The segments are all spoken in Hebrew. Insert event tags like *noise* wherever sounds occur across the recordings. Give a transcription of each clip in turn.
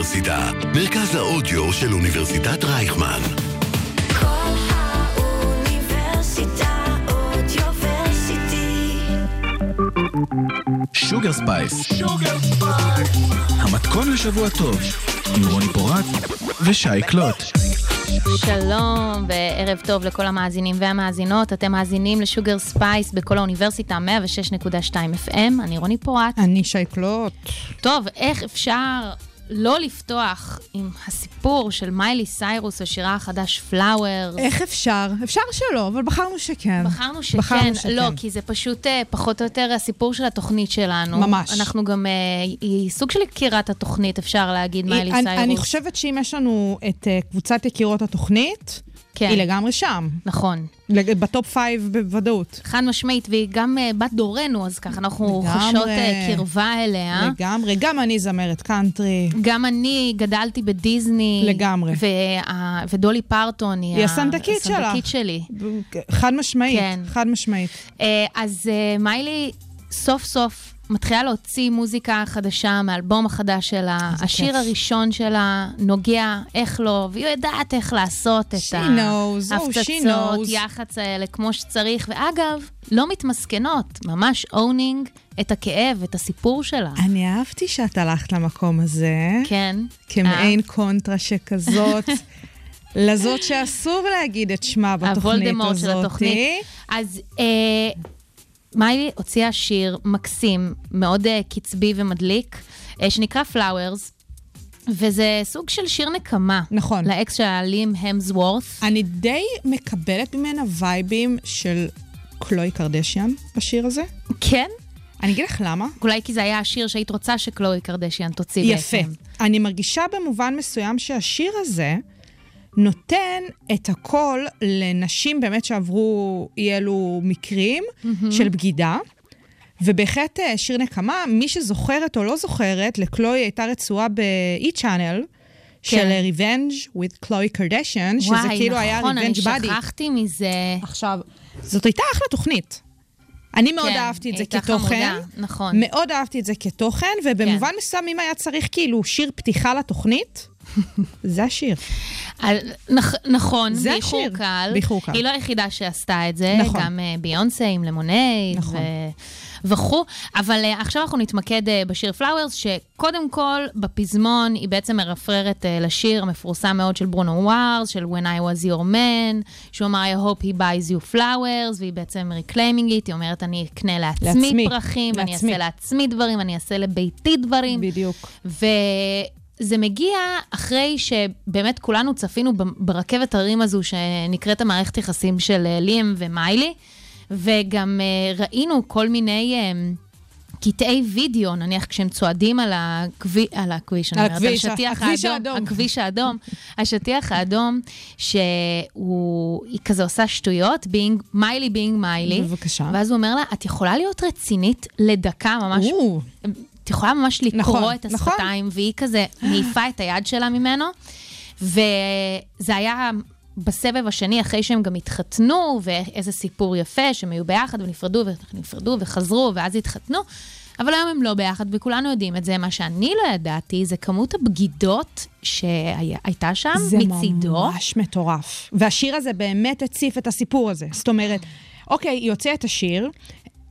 האוניברסיטה, מרכז האודיו של אוניברסיטת רייכמן. קול האוניברסיטה Audioversity. Sugar Spice. המתכון לשבוע טוב, עם רוני פורט ושי קלוט. שלום וערב טוב לכל המאזינים והמאזינות. אתם מאזינים ל Sugar Spice בקול האוניברסיטה 106.2 FM. אני רוני פורט. אני שי קלוט. טוב, איך אפשר לא לפתוח עם הסיפור של מיילי סיירוס ושירה החדש Flowers? איך אפשר? אפשר שלא, אבל בחרנו שכן. בחרנו שכן, בחרנו שכן. לא, כי זה פשוט אה, פחות או יותר הסיפור של התוכנית שלנו. ממש. אנחנו גם, אה, היא סוג של יקירת התוכנית, אפשר להגיד, מיילי סיירוס. אני חושבת שאם יש לנו את אה, קבוצת יקירות התוכנית, כן. היא לגמרי שם. נכון. לג- ב top five בוודאות. חד משמעית, והיא גם אה, בת דורנו, אז ככה אנחנו לגמרי. חשות אה, קרבה אליה. לגמרי. גם אני זמרת קאנטרי. גם אני גדלתי בדיסני. לגמרי. וה... ודולי פרטון היא, היא הסנדקית שלה. הסנדקית שלי. חד משמעית. כן. חד משמעית. אה, אז אה, מיילי סוף סוף מתחילה להוציא מוזיקה חדשה מאלבום החדש שלה. השיר כיף. הראשון שלה נוגע איך לא, והיא יודעת איך לעשות את oh, ההפצצות, knows. יח"צ האלה כמו שצריך. ואגב, לא מתמסכנות, ממש owning את הכאב, את הסיפור שלה. אני אהבתי שאת הלכת למקום הזה. כן. כמעין קונטרה שכזאת. *laughs* לזאת שאסור להגיד את שמה בתוכנית הזאת. הוולדמורט של התוכנית. אז אה, מיילי הוציאה שיר מקסים, מאוד אה, קצבי ומדליק, אה, שנקרא Flowers, וזה סוג של שיר נקמה. נכון. לאקס שלה, ליאם המסוורת'. אני די מקבלת ממנה vibe ים של קלוי קרדשיאן בשיר הזה. כן? אני אגיד לך למה. אולי כי זה היה השיר שהיית רוצה שקלואי קרדשיאן תוציא יפה. בעצם. אני מרגישה במובן מסוים שהשיר הזה נותן את הכל לנשים באמת שעברו אי אלו מקרים של בגידה. ובהחלט אה, שיר נקמה, מי שזוכרת או לא זוכרת, לקלוי הייתה רצועה ב-E-Channel של אה, Revenge with קלוי קרדשיאן, שזה וואי, כאילו היה נכון, אני Revenge Body. שכחתי מזה. עכשיו, זאת הייתה אחלה תוכנית. אני מאוד כן, אהבתי את זה כתוכן. חמודה, נכון. מאוד אהבתי את זה כתוכן, ובמובן כן. מסוים, אם היה צריך כאילו שיר פתיחה לתוכנית, *laughs* זה השיר. על- נכ- נכון, זה באיחור השיר. קל. באיחור קל. היא לא היחידה שעשתה את זה, נכון. גם אה, ביונסה עם למונייד נכון. ו... וכו'. אבל אה, עכשיו אנחנו נתמקד אה, בשיר פלאוורס, שקודם כל, בפזמון היא בעצם מרפררת אה, לשיר המפורסם מאוד של ברונו ווארס, של When I was your man, שהוא אמר, I hope he buys you flowers, והיא בעצם reclaiming it, היא אומרת, אני אקנה לעצמי, לעצמי, פרחים, לעצמי. אעשה לעצמי דברים, אני אעשה לביתי דברים. בדיוק. וזה מגיע אחרי שבאמת כולנו צפינו ברכבת הרים הזו שנקראת המערכת יחסים של אה, ליאם ומיילי, וגם אה, ראינו כל מיני אה, קטעי וידאו, נניח כשהם צועדים על, הכבי, על הכביש, אני על אומרת, הכביש, על השטיח הכביש האדום, האדום. הכביש האדום, השטיח האדום, שהיא כזה עושה שטויות, being, מיילי בינג מיילי, בבקשה. ואז הוא אומר לה, את יכולה להיות רצינית לדקה, ממש את יכולה ממש לקרוא נכון, את נכון. השפתיים, והיא כזה מעיפה את היד שלה ממנו. וזה היה בסבב השני, אחרי שהם גם התחתנו, ואיזה סיפור יפה, שהם היו ביחד ונפרדו ונפרדו וחזרו, ואז התחתנו. אבל היום הם לא ביחד, וכולנו יודעים את זה. מה שאני לא ידעתי, זה כמות הבגידות שהייתה שם זה מצידו. ממש מטורף. והשיר הזה באמת הציף את הסיפור הזה. זאת אומרת, אוקיי, היא הוציאה את השיר,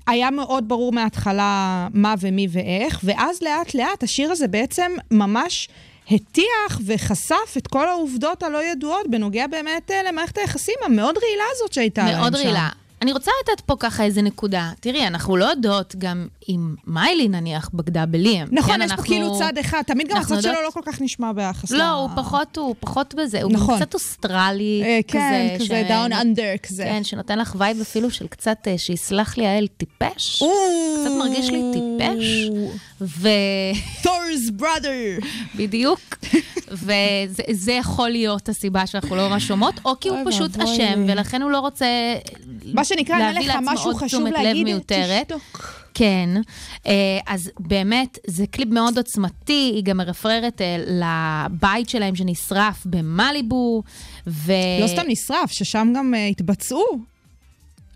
היה מאוד ברור מההתחלה מה ומי ואיך, ואז לאט לאט השיר הזה בעצם ממש הטיח וחשף את כל העובדות הלא ידועות בנוגע באמת אה, למערכת היחסים המאוד רעילה הזאת שהייתה להם שם. מאוד רעילה. אני רוצה לתת פה ככה איזה נקודה. תראי, אנחנו לא יודעות גם אם מיילי נניח בגדה בליאם. נכון, כן, יש פה אנחנו- כאילו צד אחד, תמיד גם הצד שלו לא כל כך נשמע ביחס. לא, הוא פחות, הוא פחות בזה, הוא נכון. קצת אוסטרלי אה, כזה. כן, כזה ש- down under כזה. כן, שנותן לך vibe אפילו של קצת, אה, שיסלח לי האל, טיפש. או, קצת מרגיש לי טיפש. תורס בראדר. ובדיוק. וזה זה יכול להיות הסיבה שאנחנו לא ממש שומעות, או כי הוא פשוט אשם. ולכן הוא לא רוצה שנקרא, אין לך משהו חשוב להגיד, מיותרת. תשתוק. כן, אה, אז באמת, זה קליפ מאוד עוצמתי, היא גם מרפררת אה, לבית שלהם שנשרף במליבו, ו... לא סתם נשרף, ששם גם אה, התבצעו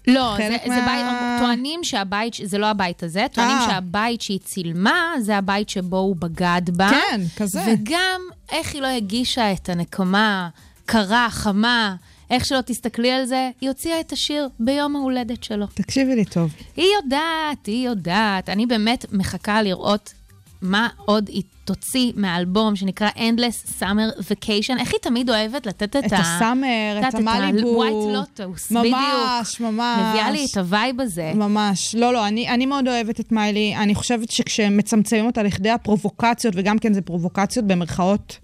לא, זה, חלק זה מה- בית, טוענים שהבית, זה לא הבית הזה, טוענים אה. שהבית שהיא צילמה, זה הבית שבו הוא בגד בה. כן, כזה. וגם, איך היא לא הגישה את הנקמה קרה, חמה, איך שלא תסתכלי על זה, היא הוציאה את השיר ביום ההולדת שלו. תקשיבי לי טוב. היא יודעת, היא יודעת. אני באמת מחכה לראות מה עוד היא תוציא מהאלבום שנקרא Endless Summer Vacation. איך היא תמיד אוהבת לתת את, את ה... ה summer, את המליבו. ה-white lotus, בדיוק. ממש, ממש. מביאה לי את ה vibe הזה. ממש. לא, לא, אני, אני מאוד אוהבת את מיילי. אני חושבת שכשמצמצמים אותה לכדי הפרובוקציות, וגם כן זה פרובוקציות במרכאות,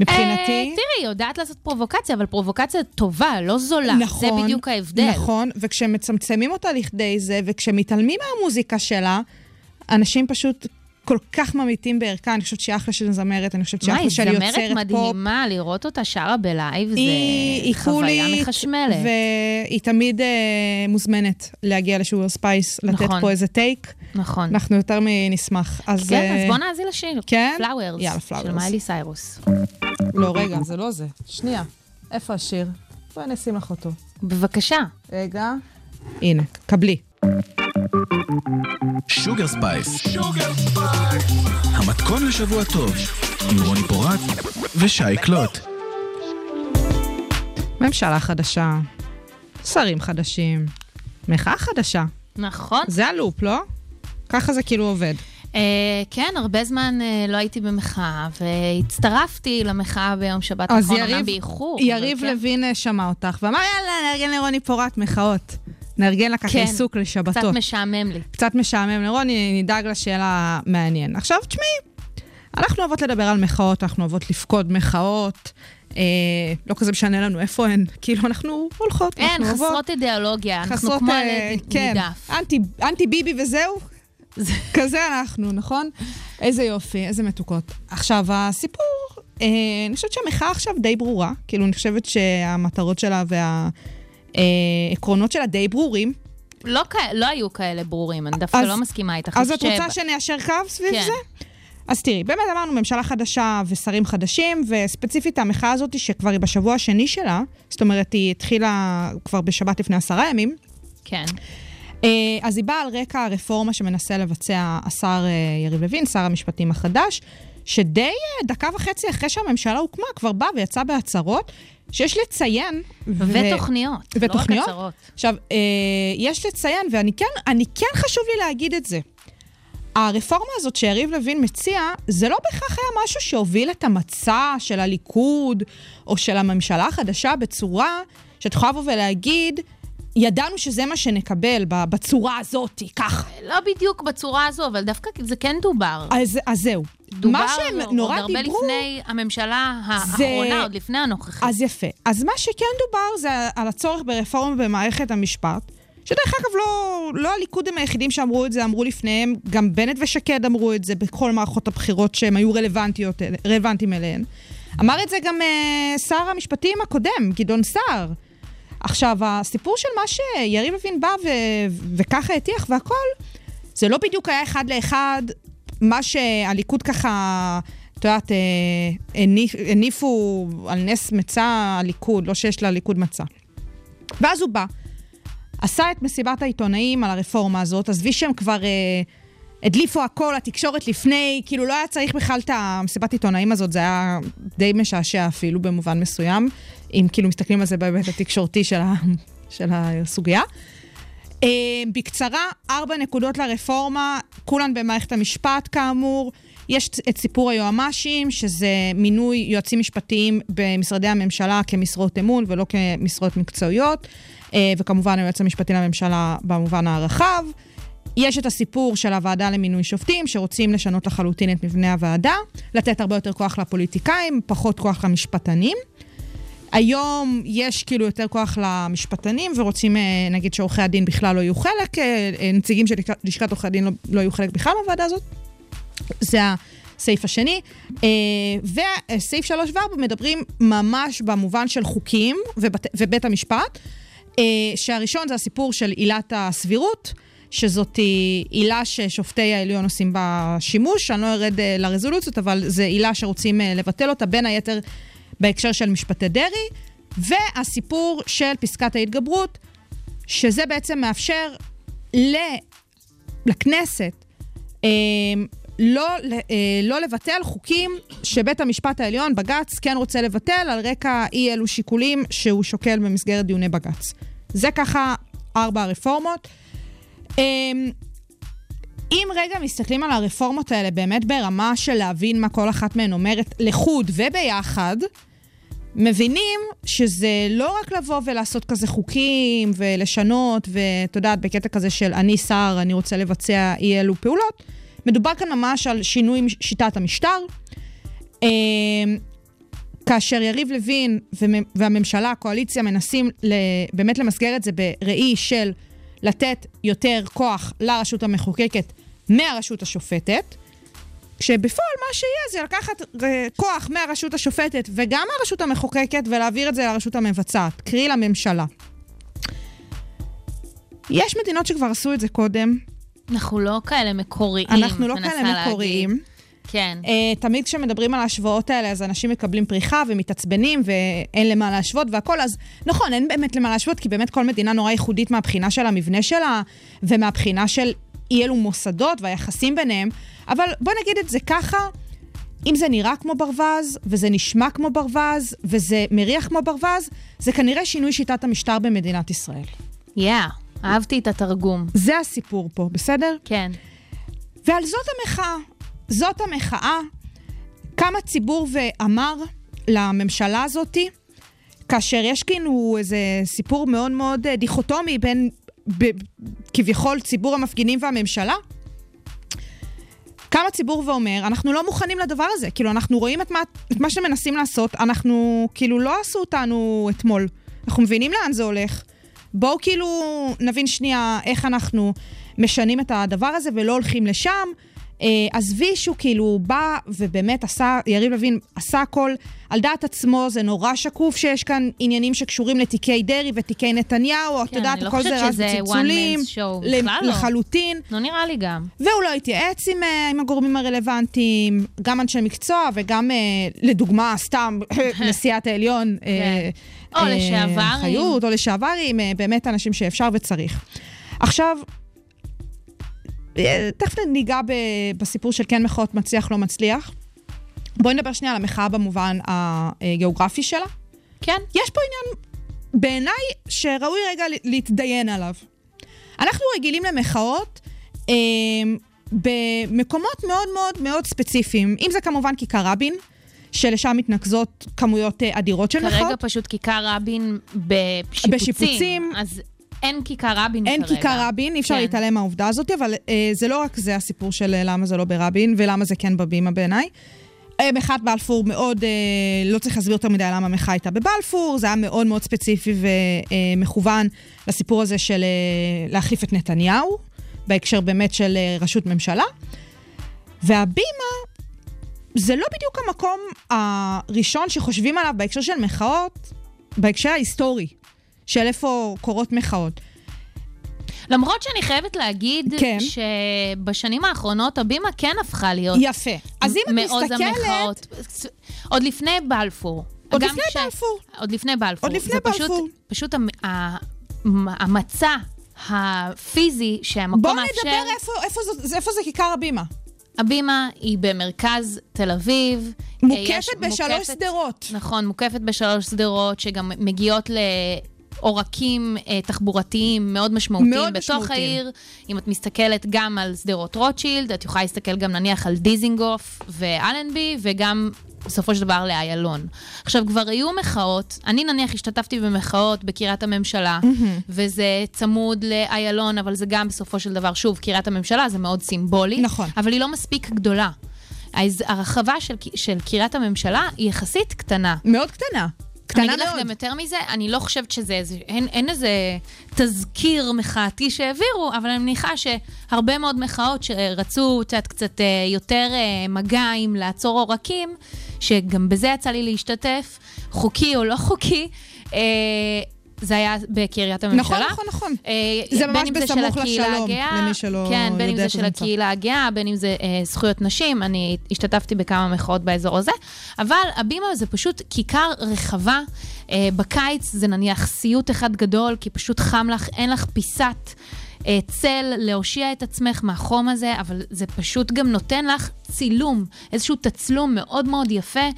מבחינתי. אה, תראי, היא יודעת לעשות פרובוקציה, אבל פרובוקציה טובה, לא זולה. זה בדיוק ההבדל. נכון, וכשמצמצמים אותה לכדי זה, וכשמתעלמים מהמוזיקה שלה, אנשים פשוט כל כך ממעיטים בערכה. אני חושבת שהיא אחלה של זמרת, אני חושבת שהיא מה, אחלה היא של זמרת יוצרת פופ. מדהימה, לראות אותה שרה בלייב, זה היא, היא חוויה מחשמלת. והיא תמיד אה, מוזמנת להגיע לשוגר ספייס, לתת נכון. פה איזה take. נכון. אנחנו יותר מנשמח. אז, כן, אז אה, בוא נאזין לשיר. כן? Flowers. יאללה, של Flowers. מיילי סיירוס. לא, רגע, זה לא זה. שנייה. איפה השיר? בואי נשים לך אותו. בבקשה. רגע. הנה, קבלי. שוגר ספייס. המתכון לשבוע טוב, עם רוני פורט ושי קלוט. ממשלה חדשה, שרים חדשים, מחאה חדשה. נכון. זה הלופ, לא? ככה זה כאילו עובד. אה, כן, הרבה זמן אה, לא הייתי במחאה, והצטרפתי למחאה ביום שבת אז האחרון, יריב, אומנם באיחור. אבל יריב כן. לוין אה, שמע אותך ואמר, יאללה, נארגן לרוני פורט מחאות. נארגן לה ככה כן, עיסוק לשבתות. קצת משעמם לי. קצת משעמם לרוני, נדאג לה שיהיה לה מעניין. עכשיו, תשמעי, אנחנו אוהבות לדבר על מחאות, אנחנו אוהבות לפקוד מחאות. אה, לא כזה משנה לנו איפה הן, כאילו אנחנו הולכות, אין, אנחנו. חסרות אידיאולוגיה, אנחנו חסרות, כמו אה, עלי כן, נידף. אנטי, אנטי ביבי וזהו. כזה אנחנו, נכון? איזה יופי, איזה מתוקות. עכשיו, הסיפור, אה, אני חושבת שהמחאה עכשיו די ברורה. כאילו, אני חושבת שהמטרות שלה והעקרונות שלה די ברורים. לא, לא היו כאלה ברורים, אני דווקא אז- לא מסכימה איתך. אז את רוצה שניישר קו סביב כן. זה? אז תראי, באמת אמרנו ממשלה חדשה ושרים חדשים, וספציפית המחאה הזאת, שכבר היא בשבוע השני שלה, זאת אומרת, היא התחילה כבר בשבת לפני עשרה ימים, כן. אה, אז היא באה על רקע הרפורמה שמנסה לבצע השר אה, יריב לוין, שר המשפטים החדש, שדי אה, דקה וחצי אחרי שהממשלה הוקמה, כבר בא ויצא בהצהרות, שיש לציין... ו- ותוכניות, לא רק? הצהרות. עכשיו, אה, יש לציין, ואני כן, אני כן חשוב לי להגיד את זה. הרפורמה הזאת שיריב לוין מציע, זה לא בהכרח היה משהו שהוביל את המצע של הליכוד או של הממשלה החדשה בצורה שאת יכולה לבוא ולהגיד, ידענו שזה מה שנקבל בצורה הזאת, ככה. לא בדיוק בצורה הזו, אבל דווקא זה כן דובר. אז, אז זהו. דובר מה שהם עוד נורא הרבה דיברו... לפני הממשלה זה- האחרונה, עוד לפני הנוכחית. אז יפה. אז מה שכן דובר זה על הצורך ברפורמה במערכת המשפט, שדרך אגב, לא, לא הליכוד הם היחידים שאמרו את זה, אמרו לפניהם, גם בנט ושקד אמרו את זה בכל מערכות הבחירות שהם היו רלוונטיים אליהן. אמר את זה גם uh, שר המשפטים הקודם, גדעון סער. עכשיו, הסיפור של מה שיריב לוין בא ו- וככה הטיח והכל, זה לא בדיוק היה אחד לאחד מה שהליכוד ככה, את יודעת, אה, הניפו על נס מצע הליכוד, לא שיש לליכוד מצע. ואז הוא בא, עשה את מסיבת העיתונאים על הרפורמה הזאת, עזבי שהם כבר אה, הדליפו הכל, התקשורת לפני, כאילו לא היה צריך בכלל את המסיבת עיתונאים הזאת, זה היה די משעשע אפילו במובן מסוים, אם כאילו מסתכלים על זה בהיבט התקשורתי של, ה, של הסוגיה. אה, בקצרה, ארבע נקודות לרפורמה, כולן במערכת המשפט כאמור. יש את סיפור היועמ"שים, שזה מינוי יועצים משפטיים במשרדי הממשלה כמשרות אמון ולא כמשרות מקצועיות, אה, וכמובן היועץ המשפטי לממשלה במובן הרחב. יש את הסיפור של הוועדה למינוי שופטים, שרוצים לשנות לחלוטין את מבנה הוועדה, לתת הרבה יותר כוח לפוליטיקאים, פחות כוח למשפטנים. היום יש כאילו יותר כוח למשפטנים, ורוצים, אה, נגיד, שעורכי הדין בכלל לא יהיו חלק, אה, אה, נציגים של לשכת- עורכי הדין לא, לא יהיו חלק בכלל מהוועדה הזאת. זה הסעיף השני. וסעיף 3 ו-4 מדברים ממש במובן של חוקים ובית, ובית המשפט, שהראשון זה הסיפור של עילת הסבירות. שזאת עילה ששופטי העליון עושים בה שימוש, אני לא ארד לרזולוציות, אבל זו עילה שרוצים לבטל אותה, בין היתר בהקשר של משפטי דרעי, והסיפור של פסקת ההתגברות, שזה בעצם מאפשר ל... לכנסת אה, לא, אה, לא לבטל חוקים שבית המשפט העליון, בג"ץ, כן רוצה לבטל על רקע אי אלו שיקולים שהוא שוקל במסגרת דיוני בג"ץ. זה ככה ארבע הרפורמות. אה, אם רגע מסתכלים על הרפורמות האלה באמת ברמה של להבין מה כל אחת מהן אומרת לחוד וביחד, מבינים שזה לא רק לבוא ולעשות כזה חוקים ולשנות, ואת יודעת, בקטע כזה של אני שר, אני רוצה לבצע אי אלו פעולות, מדובר כאן ממש על שינוי שיטת המשטר. אה, כאשר יריב לוין והממשלה, הקואליציה, מנסים באמת למסגר את זה בראי של לתת יותר כוח לרשות המחוקקת מהרשות השופטת, כשבפועל מה שיהיה זה לקחת אה, כוח מהרשות השופטת וגם מהרשות המחוקקת ולהעביר את זה לרשות המבצעת, קרי לממשלה. יש מדינות שכבר עשו את זה קודם. אנחנו לא כאלה מקוריים, אנחנו לא כאלה להגיד. מקוריים. כן. Uh, תמיד כשמדברים על ההשוואות האלה, אז אנשים מקבלים פריחה ומתעצבנים ואין למה להשוות והכל, אז נכון, אין באמת למה להשוות, כי באמת כל מדינה נורא ייחודית מהבחינה של המבנה שלה ומהבחינה של אי אלו מוסדות והיחסים ביניהם, אבל בוא נגיד את זה ככה, אם זה נראה כמו ברווז, וזה נשמע כמו ברווז, וזה מריח כמו ברווז, זה כנראה שינוי שיטת המשטר במדינת ישראל. יאה, אהבתי את התרגום. זה הסיפור פה, בסדר? כן. ועל זאת המחאה. זאת המחאה. קם הציבור ואמר לממשלה הזאתי, כאשר יש כאילו איזה סיפור מאוד מאוד אה, דיכוטומי בין ב, כביכול ציבור המפגינים והממשלה, קם הציבור ואומר, אנחנו לא מוכנים לדבר הזה. כאילו, אנחנו רואים את מה, את מה שמנסים לעשות, אנחנו, כאילו, לא עשו אותנו אתמול. אנחנו מבינים לאן זה הולך. בואו כאילו נבין שנייה איך אנחנו משנים את הדבר הזה ולא הולכים לשם. אה, עזבי שהוא כאילו בא ובאמת עשה, יריב לוין עשה הכל על דעת עצמו, זה נורא שקוף שיש כאן עניינים שקשורים לתיקי דרעי ותיקי נתניהו, את כן, יודעת, אני לא הכל זה רז ל- בכלל לא. לחלוטין. לא נראה לי גם. והוא לא התייעץ עם, אה, עם הגורמים הרלוונטיים, גם אנשי מקצוע וגם, אה, לדוגמה, סתם *laughs* נשיאת העליון. כן. או לשעברים. חיות, או לשעברים, באמת אנשים שאפשר וצריך. עכשיו, תכף ניגע בסיפור של כן מחאות מצליח, לא מצליח. בואי נדבר שנייה על המחאה במובן הגיאוגרפי שלה. כן. יש פה עניין, בעיניי, שראוי רגע להתדיין עליו. אנחנו רגילים למחאות אה, במקומות מאוד מאוד מאוד ספציפיים. אם זה כמובן כיכר רבין, שלשם מתנקזות כמויות אה, אדירות של מחאות. כרגע פשוט כיכר רבין בשיפוצים. בשיפוצים. אז אין כיכר רבין אין כרגע. כיכר רבין, אי אפשר כן. להתעלם מהעובדה הזאת, אבל אה, זה לא רק זה הסיפור של אה, למה זה לא ברבין ולמה זה כן בבימה בעיניי. אה, מחאת בלפור מאוד, אה, לא צריך להסביר יותר מדי למה המחאה הייתה בבלפור, זה היה מאוד מאוד ספציפי ומכוון לסיפור הזה של אה, להחליף את נתניהו, בהקשר באמת של אה, ראשות ממשלה. והבימה זה לא בדיוק המקום הראשון שחושבים עליו בהקשר של מחאות, בהקשר ההיסטורי, של איפה קורות מחאות. למרות שאני חייבת להגיד, כן. שבשנים האחרונות הבימה כן הפכה להיות יפה. אז אם את מסתכלת... המחאות. עוד לפני בלפור. עוד לפני בלפור. עוד לפני בלפור. עוד לפני זה בלפור. פשוט, פשוט המצע הפיזי שהמקום בואו מאפשר... נדבר איפה, איפה, זו, איפה זה כיכר הבימה. הבימה היא במרכז תל אביב. מוקפת יש- בשלוש שדרות. נכון, מוקפת בשלוש שדרות, שגם מגיעות לעורקים אה, תחבורתיים מאוד משמעותיים מאוד בתוך משמעותיים. העיר. אם את מסתכלת גם על שדרות רוטשילד, את יכולה להסתכל גם נניח על דיזינגוף ואלנבי, וגם בסופו של דבר לאיילון. עכשיו, כבר היו מחאות, אני נניח השתתפתי במחאות בקריית הממשלה, וזה צמוד לאיילון, אבל זה גם בסופו של דבר, שוב, קריית הממשלה זה מאוד סימבולי. נכון. אבל היא לא מספיק גדולה. אז הרחבה של, של קריית הממשלה היא יחסית קטנה. מאוד קטנה. אני קטנה אגיד לך מאוד. גם יותר מזה, אני לא חושבת שזה, איזה- אין, אין איזה תזכיר מחאתי שהעבירו, אבל אני מניחה שהרבה מאוד מחאות שרצו, יודעת, קצת אה, יותר אה, מגע עם לעצור עורקים, שגם בזה יצא לי להשתתף, חוקי או לא חוקי, אה, זה היה בקריית הממשלה. נכון, נכון, נכון. אה, זה ממש בסמוך לשלום, הגאה, למי שלא כן, בין אם יודע זה של. הקהילה הגאה, בין אם זה אה, זכויות נשים, אני השתתפתי בכמה מחאות באזור הזה, אבל הבימה זה פשוט כיכר רחבה. אה, בקיץ זה נניח סיוט אחד גדול, כי פשוט חם לך, אין לך פיסת צל להושיע את עצמך מהחום הזה, אבל זה פשוט גם נותן לך צילום, איזשהו תצלום מאוד מאוד יפה,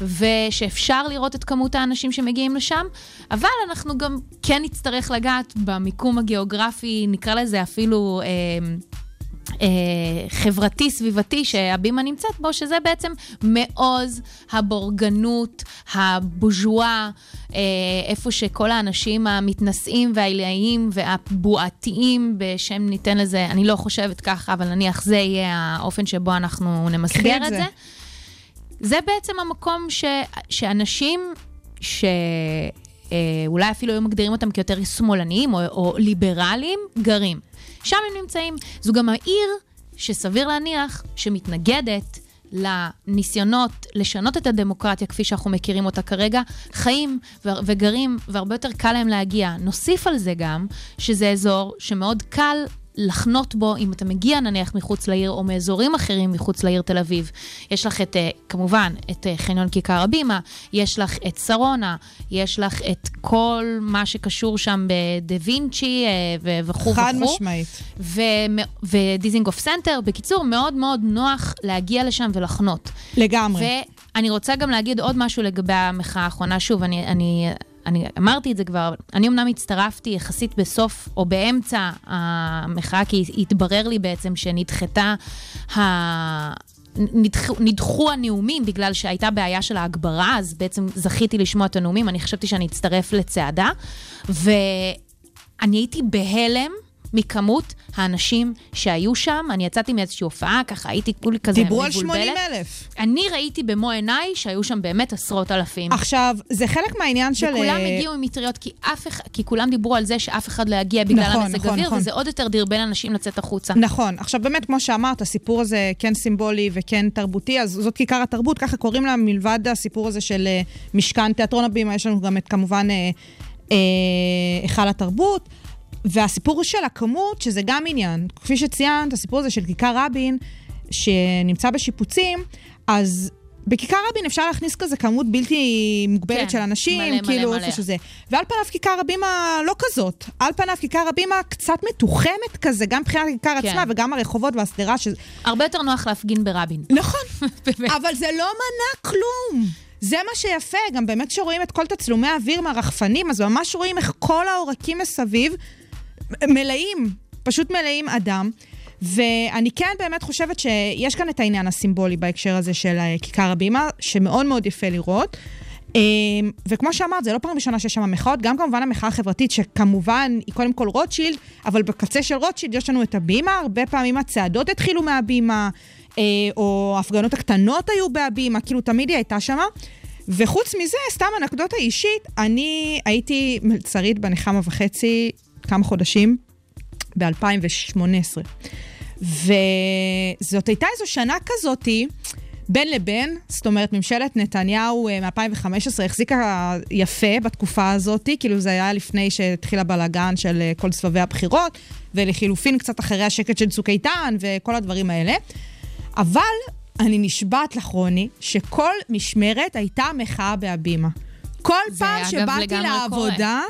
ושאפשר לראות את כמות האנשים שמגיעים לשם, אבל אנחנו גם כן נצטרך לגעת במיקום הגיאוגרפי, נקרא לזה אפילו... אה, אה, חברתי סביבתי שהבימה נמצאת בו, שזה בעצם מעוז הבורגנות, הבוז'ואה, אה, איפה שכל האנשים המתנשאים והעילאיים והבועתיים, בשם ניתן לזה, אני לא חושבת ככה, אבל נניח זה יהיה האופן שבו אנחנו נמסגר את את זה. זה. זה בעצם המקום ש, שאנשים שאולי אפילו היו מגדירים אותם כיותר שמאלניים או, או ליברליים, גרים. שם הם נמצאים. זו גם העיר שסביר להניח שמתנגדת לניסיונות לשנות את הדמוקרטיה כפי שאנחנו מכירים אותה כרגע, חיים וגרים, והרבה יותר קל להם להגיע. נוסיף על זה גם שזה אזור שמאוד קל לחנות בו אם אתה מגיע נניח מחוץ לעיר או מאזורים אחרים מחוץ לעיר תל אביב. יש לך את, אה, כמובן, את אה, חניון כיכר הבימה, יש לך את שרונה, יש לך את כל מה שקשור שם בדה וינצ'י אה, וכו' וכו'. חד משמעית. ו- ודיזינגוף סנטר. בקיצור, מאוד מאוד נוח להגיע לשם ולחנות. לגמרי. ואני רוצה גם להגיד עוד משהו לגבי המחאה האחרונה. שוב, אני, אני, אני אמרתי את זה כבר, אני אמנם הצטרפתי יחסית בסוף או באמצע המחאה, כי התברר לי בעצם שנדחתה ה... נדחו, נדחו הנאומים בגלל שהייתה בעיה של ההגברה, אז בעצם זכיתי לשמוע את הנאומים, אני חשבתי שאני אצטרף לצעדה, ואני הייתי בהלם מכמות האנשים שהיו שם, אני יצאתי מאיזושהי הופעה, ככה הייתי כולי כזה דיברו על מבולבלת. 80 אלף. אני ראיתי במו עיניי שהיו שם באמת עשרות אלפים. עכשיו, זה חלק מהעניין של... וכולם אה, הגיעו עם מטריות, כי אף אחד, כי כולם דיברו על זה שאף אחד לא יגיע בגלל נכון, המזג נכון, אוויר, נכון. וזה עוד יותר דרבן אנשים לצאת החוצה. נכון. עכשיו, באמת, כמו שאמרת, הסיפור הזה כן סימבולי וכן תרבותי, אז זאת כיכר התרבות, ככה קוראים לה, מלבד הסיפור הזה של אה, משכן תיאטרון הבימה, יש לנו גם את, כמובן, אה, אה, היכל התרבות. והסיפור של הכמות, שזה גם עניין. כפי שציינת, הסיפור הזה של כיכר רבין, שנמצא בשיפוצים, אז בכיכר רבין אפשר להכניס כזה כמות בלתי מוגבלת כן, של אנשים, מלא, מלא, כאילו מלא. איפה שזה. ועל פניו כיכר הבימה לא כזאת. על פניו כיכר הבימה קצת מתוחמת כזה, גם מבחינת הכיכר כן. עצמה וגם הרחובות והשדרה, ש... הרבה יותר נוח להפגין ברבין. נכון. *laughs* אבל זה לא מנע כלום. זה מה שיפה, גם באמת כשרואים את כל תצלומי האוויר מהרחפנים, אז ממש רואים איך כל העורקים מסביב מלאים, פשוט מלאים אדם. ואני כן באמת חושבת שיש כאן את העניין הסימבולי בהקשר הזה של אה, כיכר הבימה, שמאוד מאוד יפה לראות. אה, וכמו שאמרת, זה לא פעם ראשונה שיש שם מחאות, גם כמובן המחאה החברתית, שכמובן היא קודם כל רוטשילד, אבל בקצה של רוטשילד יש לנו את הבימה, הרבה פעמים הצעדות התחילו מהבימה, אה, או ההפגנות הקטנות היו בהבימה, כאילו תמיד היא הייתה שמה. וחוץ מזה, סתם אנקדוטה אישית, אני הייתי מלצרית בנחמה וחצי כמה חודשים, ב-2018. וזאת הייתה איזו שנה כזאתי, בין לבין, זאת אומרת, ממשלת נתניהו אה, מ-2015 החזיקה יפה בתקופה הזאת, כאילו זה היה לפני שהתחיל הבלאגן של אה, כל סבבי הבחירות, ולחילופין קצת אחרי השקט של צוק איתן וכל הדברים האלה. אבל אני נשבעת לך, רוני, שכל משמרת הייתה מחאה בהבימה. כל פעם שבאתי לעבודה,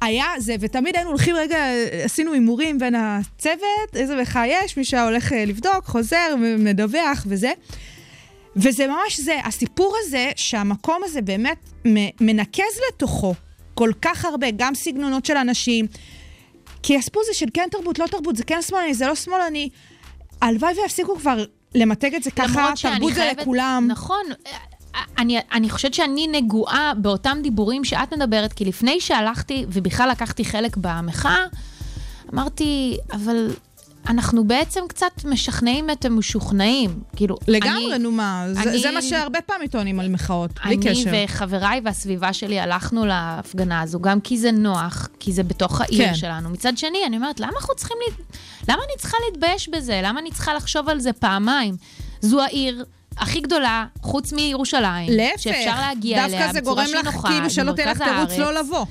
היה זה, ותמיד היינו הולכים רגע, עשינו הימורים בין הצוות, איזה מחאה יש, מי שהיה הולך אה, לבדוק, חוזר, מדווח וזה. וזה ממש זה, הסיפור הזה, שהמקום הזה באמת מנקז לתוכו כל כך הרבה, גם סגנונות של אנשים. כי הסיפור הזה של כן תרבות, לא תרבות, זה כן שמאלני, זה לא שמאלני. הלוואי ויפסיקו כבר למתג את זה ככה, תרבות זה חייבת- לכולם. נכון. אני, אני חושבת שאני נגועה באותם דיבורים שאת מדברת, כי לפני שהלכתי ובכלל לקחתי חלק במחאה, אמרתי, אבל אנחנו בעצם קצת משכנעים את המשוכנעים. כאילו, לגמרי, אני, נו מה, זה, אני- זה מה שהרבה פעמים טוענים על מחאות, בלי אני קשר. וחבריי והסביבה שלי הלכנו להפגנה הזו, גם כי זה נוח, כי זה בתוך העיר כן. שלנו. מצד שני, אני אומרת, למה אנחנו צריכים... לה... למה אני צריכה להתבייש בזה? למה אני צריכה לחשוב על זה פעמיים? זו העיר הכי גדולה, חוץ מירושלים, להפך, שאפשר להגיע אליה דווקא זה בצורה גורם לך כאילו שלא תלך במרכז תירוץ. לא לבוא.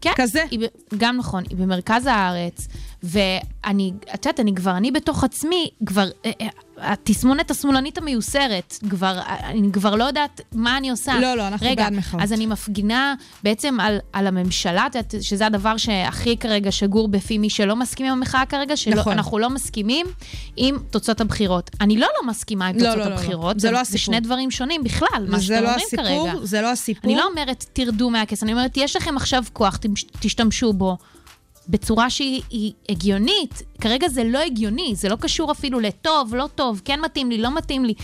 כן, כזה. היא גם נכון, היא במרכז הארץ, ואני, את יודעת, אני כבר, אני בתוך עצמי, כבר, אה, אה, התסמונת השמאלנית המיוסרת, כבר, אני כבר לא יודעת מה אני עושה. לא, לא, אנחנו רגע, בעד מחאות. אז אני מפגינה בעצם על, על הממשלה, את יודעת, שזה הדבר שהכי כרגע שגור בפי מי שלא מסכים עם המחאה כרגע, שאנחנו נכון. לא מסכימים עם תוצאות הבחירות. אני לא לא מסכימה עם לא, תוצאות לא, לא, לא. הבחירות, זה לא זה הסיפור. שני דברים שונים בכלל, מה זה שאתם לא אומרים הסיפור, כרגע. זה לא הסיפור. אני לא אומרת תרדו מהכס, אני אומרת, יש לכם עכשיו כוח, תמש- תשתמשו בו. בצורה שהיא היא הגיונית. כרגע זה לא הגיוני, זה לא קשור אפילו לטוב, לא טוב, כן מתאים לי, לא מתאים לי.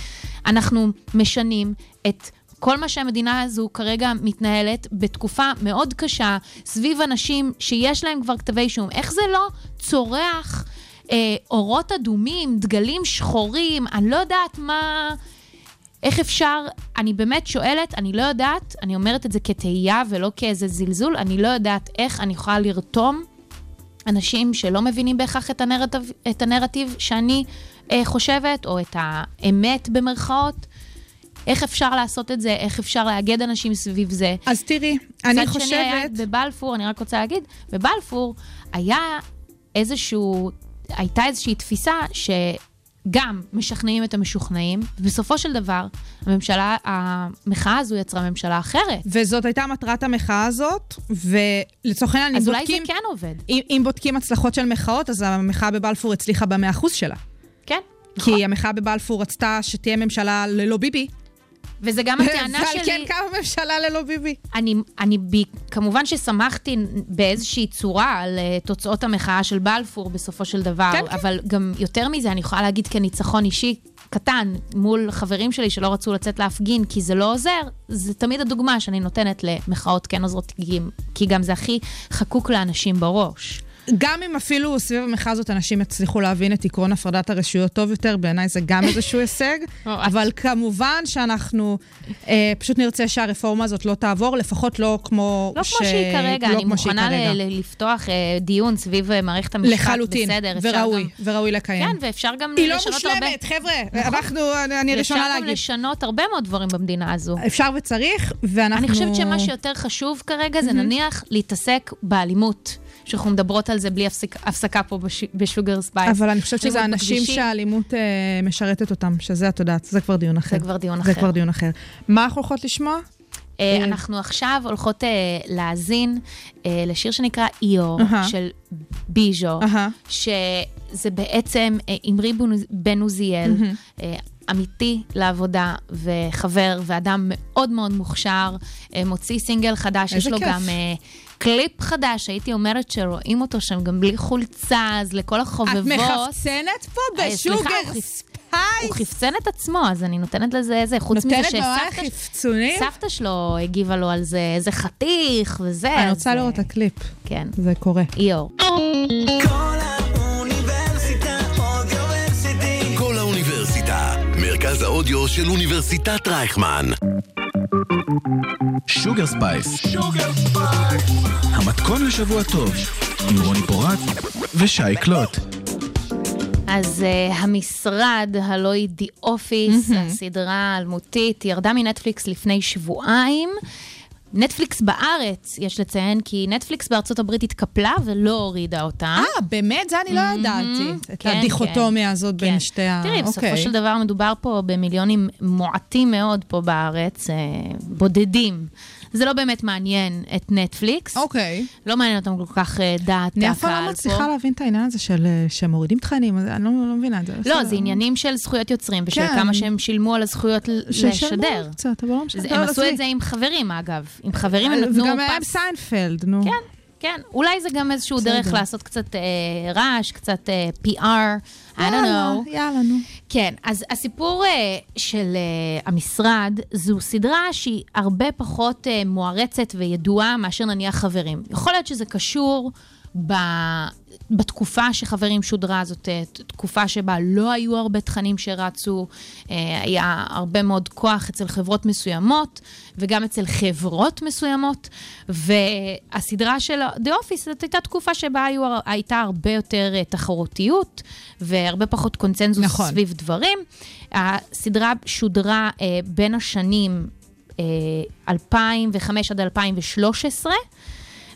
אנחנו משנים את כל מה שהמדינה הזו כרגע מתנהלת בתקופה מאוד קשה, סביב אנשים שיש להם כבר כתבי אישום. איך זה לא צורח אה, אורות אדומים, דגלים שחורים, אני לא יודעת מה... איך אפשר, אני באמת שואלת, אני לא יודעת, אני אומרת את זה כתהייה ולא כאיזה זלזול, אני לא יודעת איך אני יכולה לרתום אנשים שלא מבינים בהכרח את הנרטיב, את הנרטיב שאני אה, חושבת, או את האמת במרכאות. איך אפשר לעשות את זה, איך אפשר לאגד אנשים סביב זה. אז תראי, אני שני, חושבת... בבלפור, אני רק רוצה להגיד, בבלפור היה איזשהו, הייתה איזושהי תפיסה שגם משכנעים את המשוכנעים, ובסופו של דבר, הממשלה, המחאה הזו יצרה ממשלה אחרת. וזאת הייתה מטרת המחאה הזאת, ולצורך העניין, אם אז אולי בודקים... זה כן עובד. אם, אם בודקים הצלחות של מחאות, אז המחאה בבלפור הצליחה במאה אחוז שלה. כן, נכון. כי המחאה בבלפור רצתה שתהיה ממשלה ללא ביבי. וזה גם הטענה *laughs* ועל שלי. כן קמה ממשלה ללא ביבי. אני, אני ב, כמובן ששמחתי באיזושהי צורה על uh, תוצאות המחאה של בלפור בסופו של דבר, כן, כן. אבל גם יותר מזה, אני יכולה להגיד כניצחון אישי קטן מול חברים שלי שלא רצו לצאת להפגין כי זה לא עוזר, זה תמיד הדוגמה שאני נותנת למחאות כן עוזרות, כי גם זה הכי חקוק לאנשים בראש. גם אם אפילו סביב המחאה הזאת אנשים הצליחו להבין את עקרון הפרדת הרשויות טוב יותר, בעיניי זה גם איזשהו הישג. *laughs* אבל כמובן שאנחנו אה, פשוט נרצה שהרפורמה הזאת לא תעבור, לפחות לא כמו לא כמו שהיא כרגע, לא אני מוכנה. ל- לפתוח אה, דיון סביב אה, מערכת המשפט, לחלוטין, בסדר, אפשר וראוי, גם... וראוי לקיים. כן, ואפשר גם היא לא לשנות הרבה... מושלמת, חבר'ה, אנחנו, אני- אני ואפשר ראשונה גם להגיד. לשנות הרבה מאוד דברים במדינה הזו. אפשר וצריך, ואנחנו... אני חושבת שמה שיותר חשוב כרגע זה נניח להתעסק באלימות, שאנחנו מדברות על זה בלי הפסק, הפסקה פה בש, בשוגר ספייס. אבל אני חושבת שזה אנשים בכבישים. שהאלימות אה, משרתת אותם, שזה את יודעת, זה כבר דיון אחר. זה כבר דיון זה אחר. כבר דיון אחר. מה אנחנו הולכות לשמוע? אה, אה, אנחנו עכשיו הולכות אה, להאזין אה, לשיר שנקרא איור, אהה. של ביז'ו, אהה. שזה בעצם אה, אמרי בנו- בן עוזיאל, אה, עמיתי לעבודה וחבר ואדם מאוד מאוד מוכשר, אה, מוציא סינגל חדש, יש לו כיף. גם אה, קליפ חדש, הייתי אומרת שרואים אותו שם גם בלי חולצה, אז לכל החובבות. את מחפצנת פה אה, בשוגר ספייס? הוא חפצן את עצמו, אז אני נותנת לזה איזה, חוץ מזה נותנת ממש שסבתא חפצונים? סבתא שלו הגיבה לו על זה, איזה חתיך וזה. אני רוצה לראות את הקליפ, כן, זה קורה. איור. האודיו של אוניברסיטת רייכמן. שוגר ספייס. המתכון לשבוע טוב, עם רוני פורט ושי קלוט. אז אה, המשרד, הלוא היא The Office, הסדרה האלמותית, ירדה מנטפליקס לפני שבועיים. נטפליקס בארץ, יש לציין, כי נטפליקס בארצות הברית התקפלה ולא הורידה אותה. אה, באמת? זה אני לא ידעתי. את כן, הדיכוטומיה הזאת בין כן. שתי ה... תראי, בסופו אוקיי. של דבר מדובר פה במיליונים מועטים מאוד פה בארץ, אה, בודדים. זה לא באמת מעניין את נטפליקס. אוקיי. לא מעניין אותם כל כך אה, דעת אני אף פעם הקהל לא פה. מצליחה להבין את העניין הזה של אה, שהם מורידים תכנים, אני לא לא מבינה את זה. לא. זה עניינים של זכויות יוצרים, ושל כן. כמה שהם שילמו על הזכויות לשדר. קצת, אבל לא משנה. הם עשו. את זה עם חברים, אגב. עם חברים הם נתנו וגם היה עם פס. סיינפלד, נו. כן, כן. אולי זה גם איזשהו. דרך לעשות קצת אה, רעש, קצת אה, PR, I don't know. יאללה, נו. כן, אז הסיפור אה, של אה, המשרד זו סדרה שהיא הרבה פחות אה, מוערצת וידועה מאשר נניח חברים. יכול להיות שזה קשור ב... בתקופה שחברים שודרה, זאת תקופה שבה לא היו הרבה תכנים שרצו, היה הרבה מאוד כוח אצל חברות מסוימות, וגם אצל חברות מסוימות, והסדרה של The Office זאת הייתה תקופה שבה היו, הייתה הרבה יותר תחרותיות, והרבה פחות קונצנזוס נכון. סביב דברים. הסדרה שודרה אה, בין השנים אה, 2005 עד 2013.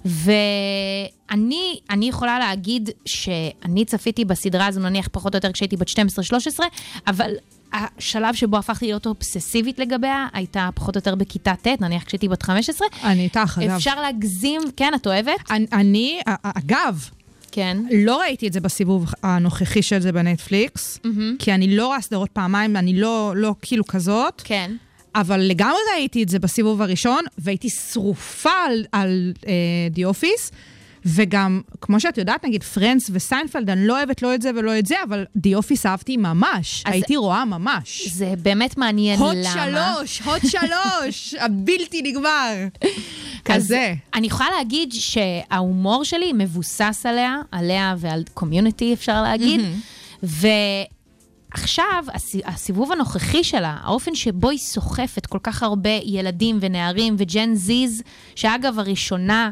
ואני אני יכולה להגיד שאני צפיתי בסדרה הזו, נניח פחות או יותר כשהייתי בת 12-13, אבל השלב שבו הפכתי להיות אובססיבית לגביה, הייתה פחות או יותר בכיתה ט', נניח כשהייתי בת 15. אני איתך, אגב. אפשר להגזים, כן, את אוהבת? אני- אני, א- אגב, כן. לא ראיתי את זה בסיבוב הנוכחי של זה בנטפליקס, כי אני לא רואה סדרות פעמיים, אני לא, לא כאילו כזאת, כן. אבל לגמרי ראיתי את זה בסיבוב הראשון, והייתי שרופה על, על אה, The Office, וגם, כמו שאת יודעת, נגיד פרנדס וסיינפלד, אני לא אוהבת לא את זה ולא את זה, אבל The Office אהבתי ממש, הייתי רואה ממש. זה באמת מעניין הוט למה. שלוש, הוט שלוש, *laughs* הבלתי נגמר. כזה. אני יכולה להגיד שההומור שלי מבוסס עליה, עליה ועל קומיוניטי אפשר להגיד, ועכשיו הס- הסיבוב הנוכחי שלה, האופן שבו היא סוחפת כל כך הרבה ילדים ונערים וג'ן זיז, שאגב הראשונה,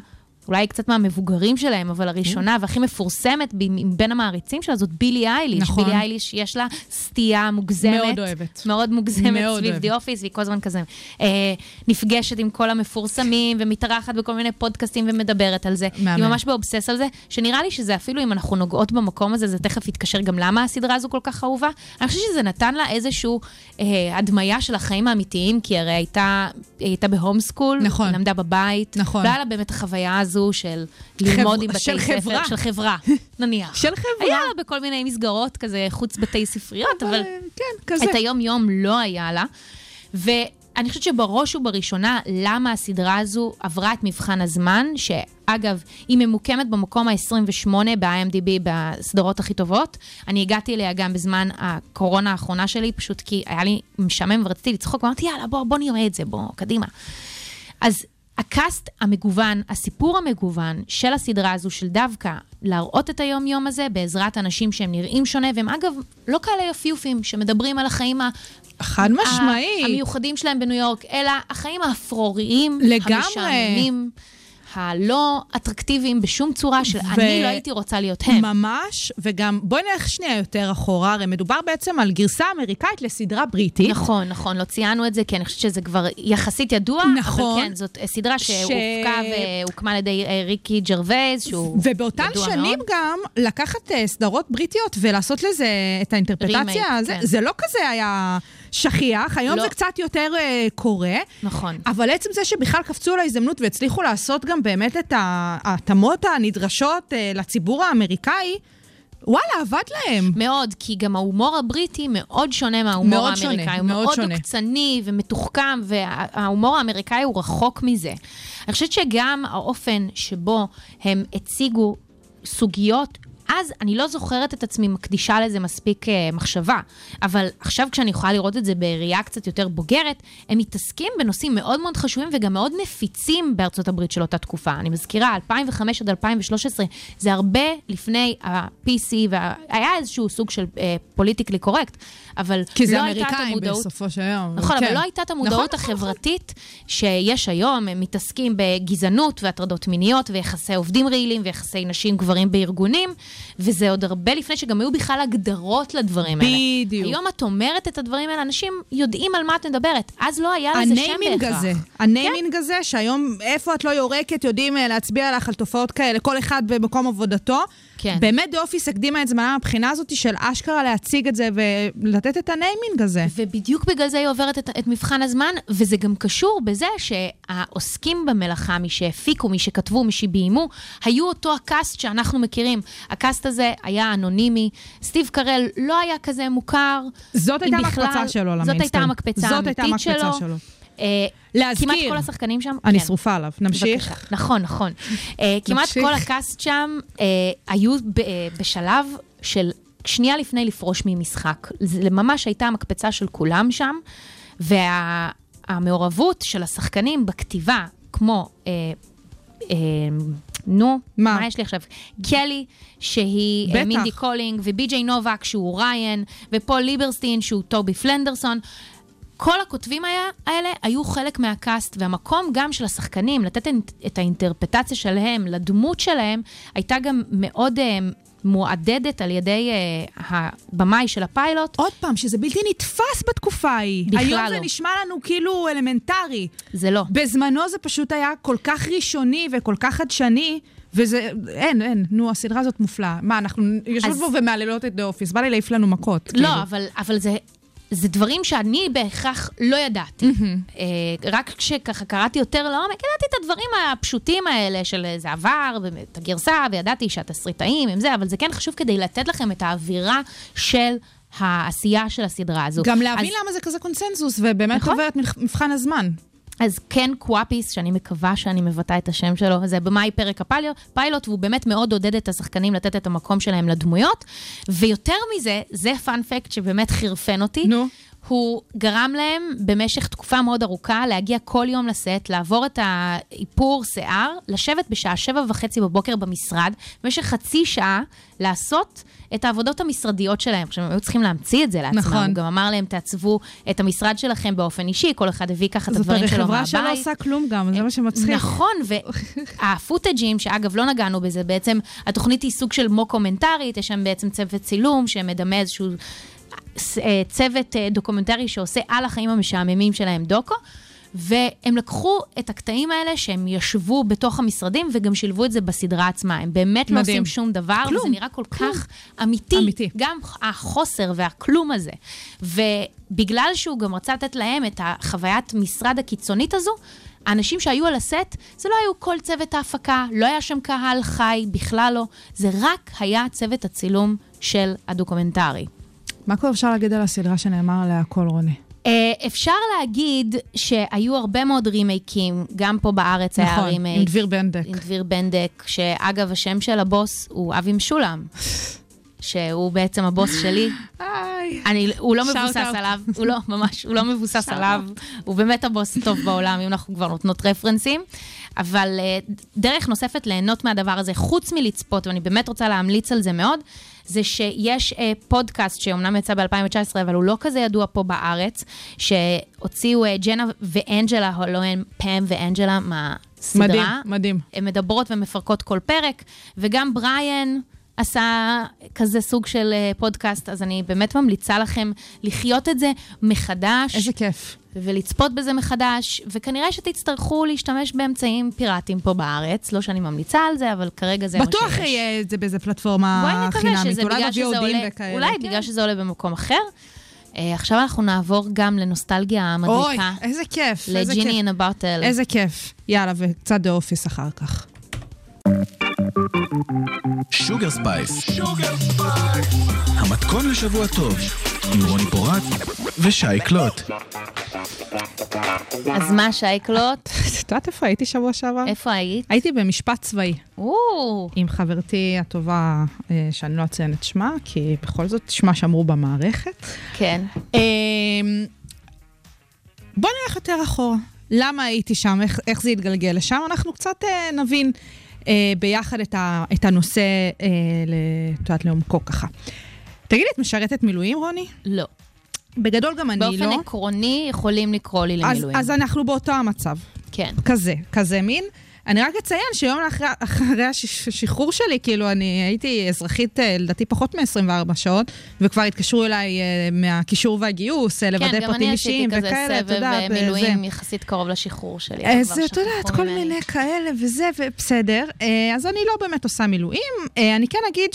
אולי קצת מהמבוגרים שלהם, אבל הראשונה והכי מפורסמת ב- מבין המעריצים שלה זאת בילי אייליש. נכון. בילי אייליש יש לה סטייה מוגזמת. מאוד אוהבת. מאוד מוגזמת מאוד סביב. די אופיס, והיא כל הזמן כזה אה, נפגשת עם כל המפורסמים ומתארחת בכל מיני פודקאסטים ומדברת על זה. מהמם. היא ממש באובסס על זה, שנראה לי שזה אפילו, אם אנחנו נוגעות במקום הזה, זה תכף יתקשר גם למה הסדרה הזו כל כך אהובה. אני חושבת שזה נתן לה איזושהי אה, הדמיה של החיים האמיתיים, כי הרי הייתה, הייתה בהום סקול, נכון. למדה בבית, נכון. לא היה לה באמת החוויה הזו של ללמוד עם בתי של ספר, חברה. של חברה, *laughs* נניח. של חברה. היה לה בכל מיני מסגרות כזה חוץ בתי ספריות, אבל... אה, כן, כזה. את היום-יום לא היה לה. ואני חושבת שבראש ובראשונה, למה הסדרה הזו עברה את מבחן הזמן, שאגב, היא ממוקמת במקום ה-28 ב-IMDb בסדרות הכי טובות. אני הגעתי אליה גם בזמן הקורונה האחרונה שלי, פשוט כי היה לי משעמם ורציתי לצחוק, ואמרתי, יאללה, בוא, בוא נראה את זה, בוא, קדימה. אז הקאסט המגוון, הסיפור המגוון של הסדרה הזו, של דווקא להראות את היום-יום הזה בעזרת אנשים שהם נראים שונה, והם אגב לא כאלה יפיופים, שמדברים על החיים ה... חד משמעית. המיוחדים שלהם בניו יורק, אלא החיים האפרוריים, לגמרי. המשעממים, הלא אטרקטיביים בשום צורה של ו- אני לא הייתי רוצה להיות הם. ממש, וגם בואי נלך שנייה יותר אחורה, הרי מדובר בעצם על גרסה אמריקאית לסדרה בריטית. נכון, נכון, לא ציינו את זה, כי אני חושבת שזה כבר יחסית ידוע, נכון. אבל כן, זאת אה, סדרה שהופקה והוקמה על ידי אה, ריקי ג'רווייז, שהוא ובאותן ידוע שנים מאוד. גם לקחת אה, סדרות בריטיות ולעשות לזה את האינטרפרטציה, רימייק, זה, כן. זה לא כזה היה שכיח, היום לא. זה קצת יותר אה, קורה. נכון. אבל עצם זה שבכלל קפצו על ההזדמנות והצליחו לעשות גם באמת את ההתאמות הנדרשות אה, לציבור האמריקאי, וואלה, עבד להם. מאוד, כי גם ההומור הבריטי מאוד שונה מההומור מאוד שונה, האמריקאי. הוא מאוד מאוד שונה. עוקצני ומתוחכם, וההומור האמריקאי הוא רחוק מזה. אני חושבת שגם האופן שבו הם הציגו סוגיות... אז אני לא זוכרת את עצמי מקדישה לזה מספיק אה, מחשבה, אבל עכשיו כשאני יכולה לראות את זה בראייה קצת יותר בוגרת, הם מתעסקים בנושאים מאוד מאוד חשובים וגם מאוד נפיצים בארצות הברית של אותה תקופה. אני מזכירה, 2005 עד 2013, זה הרבה לפני ה-PC, והיה איזשהו סוג של פוליטיקלי קורקט, אבל כי זה לא הייתה את אמריקאים המודעות... בסופו של יום. נכון, כן. אבל לא הייתה את המודעות נכון, נכון, החברתית שיש היום, הם מתעסקים בגזענות והטרדות מיניות ויחסי עובדים רעילים ויחסי נשים גברים בארגונים, וזה עוד הרבה לפני שגם היו בכלל הגדרות לדברים האלה. בדיוק. היום את אומרת את הדברים האלה, אנשים יודעים על מה את מדברת. אז לא היה לזה שם בהכרח. ה naming הזה, ה naming הזה, שהיום איפה את לא יורקת, יודעים אה, להצביע לך על תופעות כאלה, כל אחד במקום עבודתו. כן. באמת The Office הקדימה את זמנה מהבחינה הזאת של אשכרה להציג את זה ולתת את ה naming הזה. ובדיוק בגלל זה היא עוברת את, את מבחן הזמן, וזה גם קשור בזה שהעוסקים במלאכה, מי שהפיקו, מי שכתבו, מי שביימו, היו אותו ה cast שאנחנו מכירים. ה cast הזה היה אנונימי, סטיב קרל לא היה כזה מוכר. זאת הייתה. המקפצה שלו זאת למיינסטרים. הייתה המקפצה זאת הייתה האמיתית המקפצה שלו. שלו. אה, להזכיר. כמעט כל השחקנים שם, אני כן. שרופה עליו. נמשיך. בבקשה. נכון, נכון. אה, *laughs* כמעט נמשיך. כל ה cast שם אה, היו אה, בשלב של שנייה לפני לפרוש ממשחק. זה ממש הייתה המקפצה של כולם שם, והמעורבות של השחקנים בכתיבה, כמו... אה, אה, נו, מה? מה? יש לי עכשיו? קלי, שהיא בטח. מינדי קולינג, ובי.ג'יי נובק, שהוא ריין, ופול ליברסטין, שהוא טובי פלנדרסון. כל הכותבים היה, האלה היו חלק מה cast, והמקום גם של השחקנים, לתת את- האינטרפרטציה שלהם לדמות שלהם, הייתה גם מאוד אה, מעודדת על ידי אה, הבמאי של הפיילוט. עוד פעם, שזה בלתי נתפס בתקופה ההיא. בכלל היום לא. זה נשמע לנו כאילו אלמנטרי. זה לא. בזמנו זה פשוט היה כל כך ראשוני וכל כך חדשני, וזה, אין, אין, נו, הסדרה הזאת מופלאה. מה, אנחנו יושבות אז- פה ומהללות את The Office, בא לי להעיף לנו מכות. כאילו. לא, אבל, אבל זה, זה דברים שאני בהכרח לא ידעתי. אה, רק כשככה קראתי יותר לעומק, ידעתי את הדברים הפשוטים האלה של זה עבר, ואת הגרסה, וידעתי שהתסריטאים הם זה, אבל זה כן חשוב כדי לתת לכם את האווירה של העשייה של הסדרה הזו. גם להבין אז, למה זה כזה קונצנזוס, ובאמת נכון. עובר את מבח- מבחן הזמן. אז קן קוואפיס, שאני מקווה שאני מבטאה את השם שלו, זה במאי פרק הפיילוט, והוא באמת מאוד עודד את השחקנים לתת את המקום שלהם לדמויות. ויותר מזה, זה fun fact שבאמת חירפן אותי. נו. הוא גרם להם במשך תקופה מאוד ארוכה להגיע כל יום לסט, לעבור את האיפור שיער, לשבת בשעה שבע וחצי בבוקר במשרד, במשך חצי שעה לעשות את העבודות המשרדיות שלהם. עכשיו, הם היו צריכים להמציא את זה לעצמם. נכון. הוא גם אמר להם, תעצבו את המשרד שלכם באופן אישי, כל אחד הביא ככה את זאת הדברים שלו חברה מהבית. שלא עושה כלום גם, זה מה שמצחיק. נכון, והפוטג'ים, שאגב, לא נגענו בזה, בעצם התוכנית היא סוג של מוקומנטרית, יש שם בעצם צוות צילום שמדמה איזשהו צוות אה, דוקומנטרי שעושה על החיים המשעממים שלהם דוקו. והם לקחו את הקטעים האלה שהם ישבו בתוך המשרדים וגם שילבו את זה בסדרה עצמה. הם באמת לא מדהים. עושים שום דבר, כלום, וזה נראה כל כלום. כך אמיתי. אמיתי. גם החוסר והכלום הזה. ובגלל שהוא גם רצה לתת להם את החוויית משרד הקיצונית הזו, האנשים שהיו על הסט, זה לא היו כל צוות ההפקה, לא היה שם קהל חי, בכלל לא. זה רק היה צוות הצילום של הדוקומנטרי. מה כבר אפשר להגיד על הסדרה שנאמר עליה הכל, רוני? אה, אפשר להגיד שהיו הרבה מאוד רימייקים, גם פה בארץ היה נכון, רימייק. עם דביר בנדק. עם דביר בנדק, שאגב, השם של הבוס הוא אבי משולם, שהוא בעצם הבוס שלי. אני, הוא לא מבוסס. עליו, הוא לא, ממש, הוא לא מבוסס עליו. הוא באמת הבוס הטוב בעולם, אם אנחנו כבר נותנות רפרנסים. אבל אה, דרך נוספת ליהנות מהדבר הזה, חוץ מלצפות, ואני באמת רוצה להמליץ על זה מאוד, זה שיש אה, פודקאסט שאומנם יצא ב-2019, אבל הוא לא כזה ידוע פה בארץ, שהוציאו אה, ג'נה ואנג'לה, או לא הם פאם ואנג'לה מהסדרה. מדהים, מדהים. הן מדברות ומפרקות כל פרק, וגם בריאן עשה כזה סוג של אה, פודקאסט, אז אני באמת ממליצה לכם לחיות את זה מחדש. איזה כיף. ולצפות בזה מחדש, וכנראה שתצטרכו להשתמש באמצעים פיראטיים פה בארץ. לא שאני ממליצה על זה, אבל כרגע זה מה שיש. בטוח יהיה את זה באיזה פלטפורמה חינמית. אולי עולה, וכאלה. אולי כן. בגלל שזה עולה במקום אחר. אה, עכשיו אנחנו נעבור גם לנוסטלגיה אוי, המדליקה. איזה כיף. לג'יני. in a bottle. איזה כיף. יאללה, וקצת The Office אחר כך. Sugar Spice. המתכון לשבוע טוב, עם רוני פורט ושי קלוט. אז מה, שי קלוט? *laughs* את יודעת איפה הייתי שבוע שעבר? איפה היית? הייתי במשפט צבאי עם חברתי הטובה, אה, שאני לא אציין את שמה, כי בכל זאת שמה שמרו במערכת. כן. אמ, בוא נלך יותר אחורה. למה הייתי שם, איך, איך זה התגלגל לשם, אנחנו קצת אה, נבין ביחד את, ה, את הנושא, אה, את יודעת, לעומקו ככה. תגידי, את משרתת מילואים, רוני? לא. בגדול גם אני באופן לא. עקרוני יכולים לקרוא לי אז, למילואים. אז אנחנו באותו המצב. כן. כזה, כזה מין. אני רק אציין שיום אחרי, אחרי השחרור שלי, כאילו, אני הייתי אזרחית, אה, לדעתי, פחות מ-24 שעות, וכבר התקשרו אליי אה, מהקישור והגיוס, אה, לוודא כן, גם פרטים אני עשיתי אישיים כזה וכאלה, את סבב יודעת, אה, אה, מילואים זה. יחסית קרוב לשחרור שלי. אז את יודעת, כל ממני. מיני כאלה וזה, ובסדר. אז אני לא באמת עושה מילואים. אני כן אגיד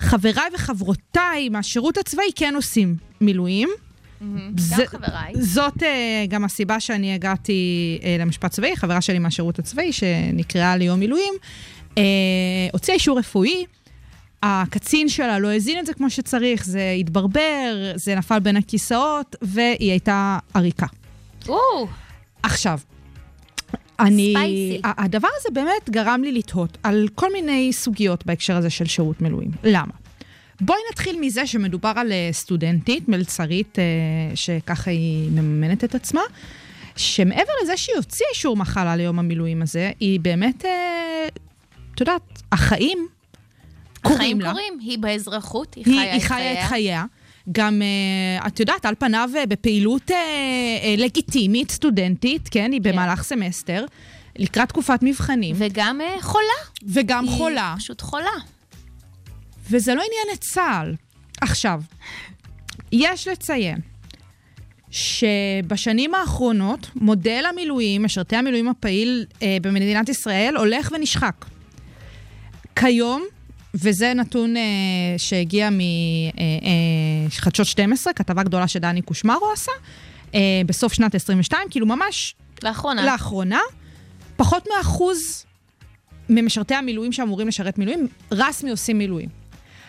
שחבריי וחברותיי מהשירות הצבאי כן עושים מילואים. גם חבריי. זאת uh, גם הסיבה שאני הגעתי uh, למשפט צבאי, חברה שלי מהשירות הצבאי, שנקראה ליום מילואים, uh, הוציאה אישור רפואי, הקצין שלה לא הזין את זה כמו שצריך, זה התברבר, זה נפל בין הכיסאות, והיא הייתה עריקה. עכשיו, אני... ספייסי. הדבר הזה באמת גרם לי לתהות על כל מיני סוגיות בהקשר הזה של שירות מילואים. למה? בואי נתחיל מזה שמדובר על אה, סטודנטית, מלצרית, אה, שככה היא מממנת את עצמה, שמעבר לזה שהיא הוציאה אישור מחלה ליום המילואים הזה, היא באמת, אה, את יודעת, החיים החיים קורים לה. קורים, היא באזרחות, היא היא, חיה היא את חיה את חייה. חייה. גם, את יודעת, על פניו בפעילות לגיטימית, סטודנטית, כן? היא במהלך סמסטר, לקראת תקופת מבחנים, וגם חולה. וגם היא חולה. פשוט חולה. וזה לא עניין את צה"ל. עכשיו, יש לציין שבשנים האחרונות מודל המילואים, משרתי המילואים הפעיל אה, במדינת ישראל, הולך ונשחק. כיום, וזה נתון אה, שהגיע מחדשות 12, כתבה גדולה שדני קושמרו עשה, אה, בסוף שנת 22, כאילו ממש לאחרונה. לאחרונה, פחות מאחוז ממשרתי המילואים שאמורים לשרת מילואים, רסמי עושים מילואים.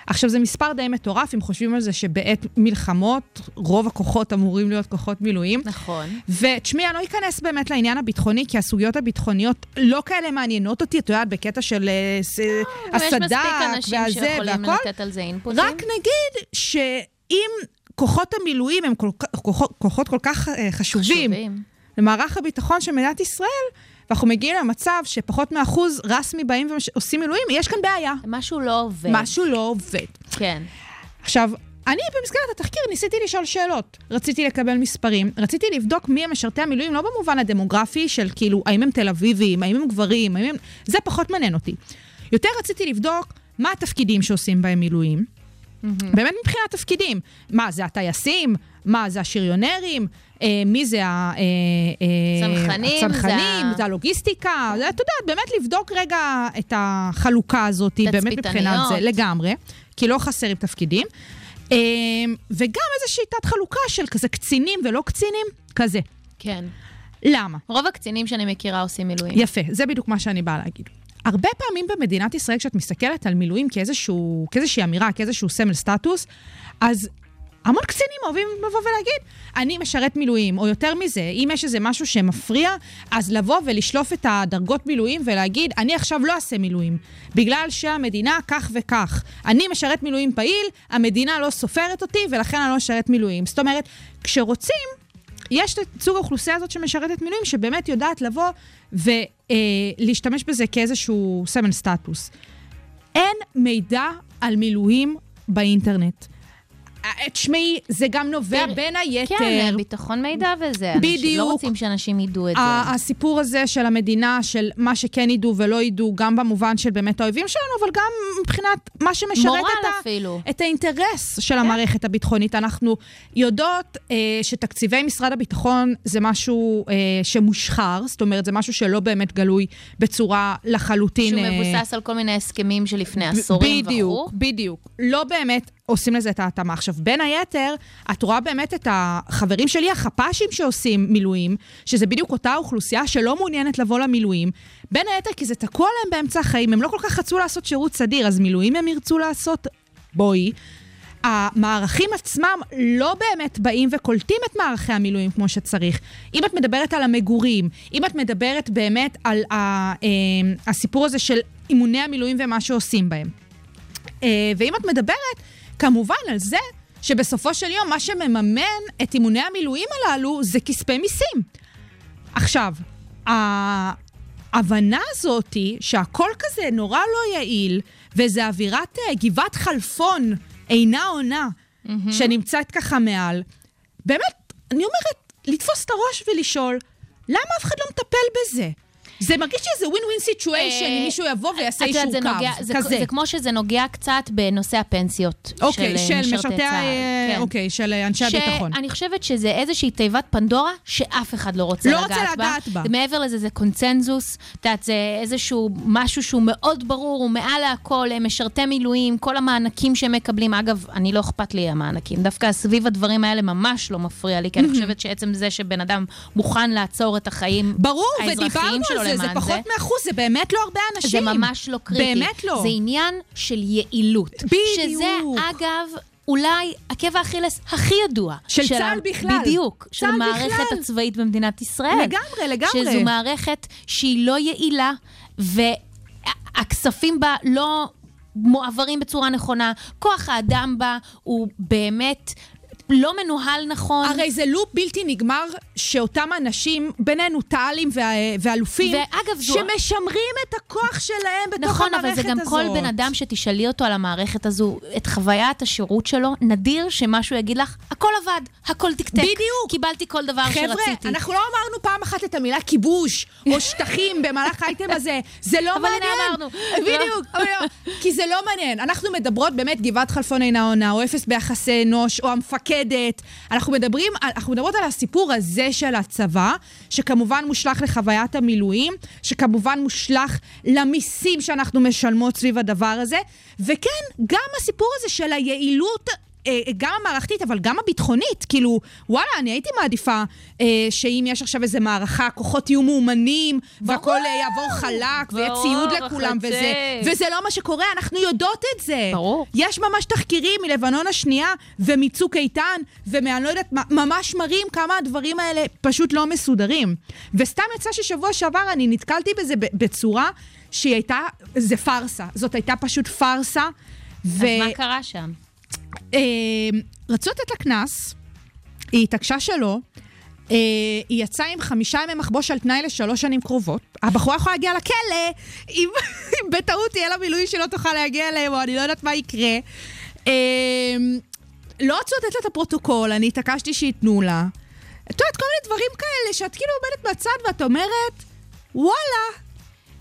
עכשיו, זה מספר די מטורף, אם חושבים על זה שבעת מלחמות, רוב הכוחות אמורים להיות כוחות מילואים. נכון. ותשמעי, אני לא אכנס באמת לעניין הביטחוני, כי הסוגיות הביטחוניות לא כאלה מעניינות אותי, את יודעת, בקטע של אה, ס- אבל יש הסד"כ מספיק אנשים והזה שיכולים והכל. לתת על זה אינפוטים. רק נגיד שאם כוחות המילואים הם כל, כוחות, כוחות כל כך אה, חשובים, חשובים. למערך הביטחון של מדינת ישראל, ואנחנו מגיעים למצב שפחות מאחוז רסמי באים ועושים מילואים, יש כאן בעיה. משהו לא עובד. משהו לא עובד. כן. עכשיו, אני במסגרת התחקיר ניסיתי לשאול שאלות. רציתי לקבל מספרים, רציתי לבדוק מי הם משרתי המילואים, לא במובן הדמוגרפי של כאילו, האם הם תל אביבים, האם הם גברים, האם הם... זה פחות מעניין אותי. יותר רציתי לבדוק מה התפקידים שעושים בהם מילואים. באמת מבחינת תפקידים. מה, זה הטייסים? מה, זה השריונרים? אה, מי זה ה... אה, אה, צנחנים, הצנחנים, זה זה הלוגיסטיקה. זה, את יודעת, באמת לבדוק רגע את החלוקה הזאת, באמת מבחינת זה. לגמרי, כי לא חסרים תפקידים. אה, וגם איזו שיטת חלוקה של כזה קצינים ולא קצינים, כזה. כן. למה? רוב הקצינים שאני מכירה עושים מילואים. יפה, זה בדיוק מה שאני באה להגיד. הרבה פעמים במדינת ישראל, כשאת מסתכלת על מילואים כאיזשהו, כאיזושהי אמירה, כאיזשהו סמל סטטוס, אז המון קצינים אוהבים לבוא ולהגיד, אני משרת מילואים, או יותר מזה, אם יש איזה משהו שמפריע, אז לבוא ולשלוף את הדרגות מילואים ולהגיד, אני עכשיו לא אעשה מילואים, בגלל שהמדינה כך וכך. אני משרת מילואים פעיל, המדינה לא סופרת אותי, ולכן אני לא אשרת מילואים. זאת אומרת, כשרוצים, יש את סוג האוכלוסייה הזאת שמשרתת מילואים, שבאמת יודעת לבוא ולהשתמש בזה כאיזשהו סמל סטטוס. אין מידע על מילואים באינטרנט. אה, תשמעי, זה גם נובע בין היתר... כן, ביטחון מידע וזה. אנשים בדיוק. לא רוצים שאנשים ידעו את זה. הסיפור הזה של המדינה, של מה שכן ידעו ולא ידעו, גם במובן של באמת האויבים שלנו, אבל גם מבחינת מה שמשרת את, אפילו. את האינטרס של המערכת הביטחונית. אנחנו יודעות אה, שתקציבי משרד הביטחון זה משהו אה, שמושחר, זאת אומרת, זה משהו שלא באמת גלוי בצורה לחלוטין... שהוא אה, מבוסס על כל מיני הסכמים שלפני עשורים בדיוק, וכו'. בדיוק. לא באמת עושים לזה את ההתאמה. עכשיו, בין היתר, את רואה באמת את החברים שלי, החפ"שים שעושים מילואים, שזה בדיוק אותה אוכלוסייה שלא מעוניינת לבוא למילואים, בין היתר כי זה תקוע להם באמצע החיים, הם לא כל כך רצו לעשות שירות סדיר, אז מילואים הם ירצו לעשות? בואי. המערכים עצמם לא באמת באים וקולטים את מערכי המילואים כמו שצריך. אם את מדברת על המגורים, אם את מדברת באמת על אה, הסיפור הזה של אימוני המילואים ומה שעושים בהם. אה, ואם את מדברת, כמובן על זה שבסופו של יום מה שמממן את אימוני המילואים הללו זה כספי מיסים. עכשיו, ההבנה הזאתי שהכל כזה נורא לא יעיל, וזה אווירת אה, גבעת חלפון אינה עונה, שנמצאת ככה מעל, באמת, אני אומרת, לתפוס את הראש ולשאול, למה אף אחד לא מטפל בזה? זה מרגיש שזה ווין ווין סיטואשן, אם מישהו יבוא ויעשה אישור קו, כזה. זה כמו שזה נוגע קצת בנושא הפנסיות אוקיי, של, אה, משרתי צה"ל. כן. אוקיי, של אנשי הביטחון. שאני חושבת שזה איזושהי תיבת פנדורה שאף אחד לא רוצה לא לגעת רוצה לגעת בה. מעבר לזה זה קונצנזוס, את יודעת, זה איזשהו משהו שהוא מאוד ברור, הוא מעל להכל, הם משרתי מילואים, כל המענקים שהם מקבלים. אגב, אני לא אכפת לי המענקים, דווקא סביב הדברים האלה ממש לא מפריע לי, כי אני חושבת שעצם זה שבן אדם מוכן לעצור את החיים האזרחיים שלו על זה, זה למען פחות מאחוז, זה באמת לא הרבה אנשים. זה ממש לא קריטי. באמת לא. זה עניין של יעילות. בדיוק. שזה, אגב, אולי עקב האכילס הכי ידוע. של צה"ל ה- בכלל. בדיוק. של צה"ל המערכת בכלל. הצבאית במדינת ישראל. לגמרי, לגמרי. שזו מערכת שהיא לא יעילה, והכספים בה לא מועברים בצורה נכונה. כוח האדם בה הוא באמת... לא מנוהל נכון. הרי זה לופ בלתי נגמר שאותם אנשים, בינינו טאלים וה- ואלופים, ואגב, זו- שמשמרים את הכוח שלהם בתוך נכון, המערכת אבל זה גם הזאת. כל בן אדם שתשאלי אותו על המערכת הזו, את חוויית השירות שלו, נדיר שמשהו יגיד לך, הכל עבד, הכל תקתק. בדיוק. קיבלתי כל דבר חבר'ה, שרציתי. אנחנו לא אמרנו פעם אחת את המילה כיבוש או שטחים במהלך האייטם הזה. זה לא אבל הנה מעניין. אמרנו. בדיוק. אבל לא. כי זה לא מעניין. אנחנו מדברות באמת גבעת חלפון אינה עונה, או אפס ביחסי אנוש, או המפקדת. אנחנו מדברים, אנחנו מדברות על הסיפור הזה של הצבא, שכמובן מושלך לחוויית המילואים, שכמובן מושלך למיסים שאנחנו משלמות סביב הדבר הזה, וכן, גם הסיפור הזה של היעילות גם המערכתית, אבל גם הביטחונית. כאילו, וואלה, אני הייתי מעדיפה אה, שאם יש עכשיו איזו מערכה, הכוחות יהיו מאומנים, והכל אה, יעבור חלק, ויהיה ציוד לכולם, חצי. וזה, וזה לא מה שקורה, אנחנו יודעות את זה. ברור. יש ממש תחקירים מלבנון השנייה, ומצוק איתן, ומאני לא יודעת, ממש מראים כמה הדברים האלה פשוט לא מסודרים. וסתם יצא ששבוע שעבר אני נתקלתי בזה בצורה שהיא הייתה, זה פארסה. זאת הייתה פשוט פארסה. אז מה קרה שם? אה, רצו לתת לה קנס, היא התעקשה שלא, אה, היא יצאה עם חמישה ימי מחבוש על תנאי לשלוש שנים קרובות. הבחורה יכולה להגיע לכלא, אם *laughs* אם בטעות תהיה לה מילוי שלא תוכל להגיע אליהם, או אני לא יודעת מה יקרה. אה, לא רצו לתת לה את הפרוטוקול, אני התעקשתי שייתנו לה. את יודעת, כל מיני דברים כאלה, שאת כאילו עומדת מהצד ואת אומרת, וואלה,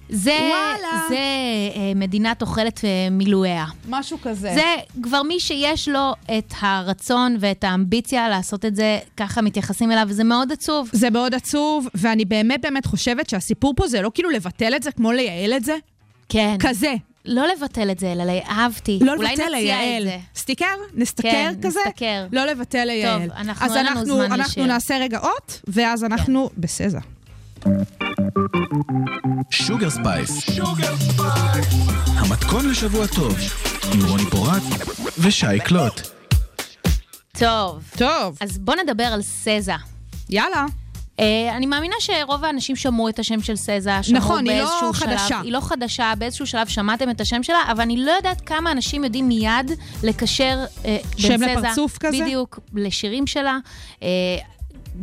זה, וואלה. זה אה, מדינת אוכלת אה, מילואיה. משהו כזה. זה כבר מי שיש לו את הרצון ואת האמביציה לעשות את זה, ככה מתייחסים אליו, וזה מאוד עצוב. זה מאוד עצוב, ואני באמת באמת חושבת שהסיפור פה זה לא כאילו לבטל את זה כמו לייעל את זה, כן. כזה. לא לבטל את זה, אלא אהבתי. לא אולי לבטל, נציע לייעל. את זה. סטיקר? נסתקר כן, כזה? נסתקר. לא לבטל, לייעל. אנחנו- אז אין לנו אנחנו, זמן אנחנו להישאר. נעשה רגע אות, ואז אנחנו ב SZA. Sugar Spice. המתכון לשבוע טוב, עם רוני פורט ושי קלוט. טוב, טוב, אז בוא נדבר על SZA. יאללה. אה, אני מאמינה שרוב האנשים שמעו את השם של SZA, שמעו נכון, היא לא באיזשהו שלב. חדשה. היא לא חדשה, באיזשהו שלב שמעתם את השם שלה, אבל אני לא יודעת כמה אנשים יודעים מיד לקשר אה, בין שם SZA. לפרצוף כזה? בדיוק, לשירים שלה. אה,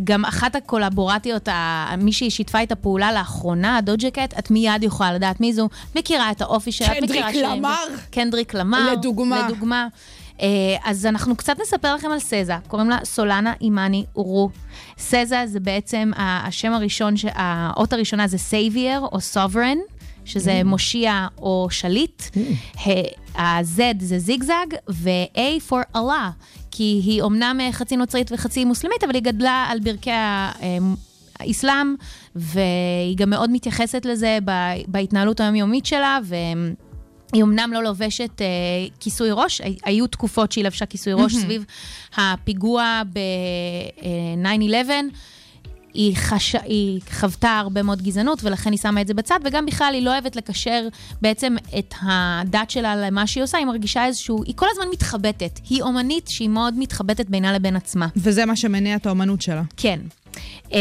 גם אחת הקולבורציות, מי שהיא שיתפה את הפעולה לאחרונה, ה Doja Cat, את מיד יכולה לדעת מי זו, מכירה את האופי שלה, את קנדריק מכירה שירים. למר. קנדריק למר. לדוגמה. לדוגמה. אה, אז אנחנו קצת נספר לכם על SZA, קוראים לה סולנה אימאני רו. SZA זה בעצם השם הראשון, האות הראשונה זה savior או sovereign, שזה מושיע או שליט. ה- ה-Z זה zigzag, ו-A for Allah, כי היא אומנם אה, חצי נוצרית וחצי מוסלמית, אבל היא גדלה על ברכי אה, האסלאם, והיא גם מאוד מתייחסת לזה בהתנהלות היומיומית שלה, ו... היא אמנם לא לובשת אה, כיסוי ראש, הי- היו תקופות שהיא לבשה כיסוי ראש סביב הפיגוע ב-9-11. היא, חש... היא חוותה הרבה מאוד גזענות, ולכן היא שמה את זה בצד, וגם בכלל היא לא אוהבת לקשר בעצם את הדת שלה למה שהיא עושה, היא מרגישה איזשהו... היא כל הזמן מתחבטת. היא אומנית שהיא מאוד מתחבטת בינה לבין עצמה. וזה מה שמניע את האומנות שלה. כן. Uh,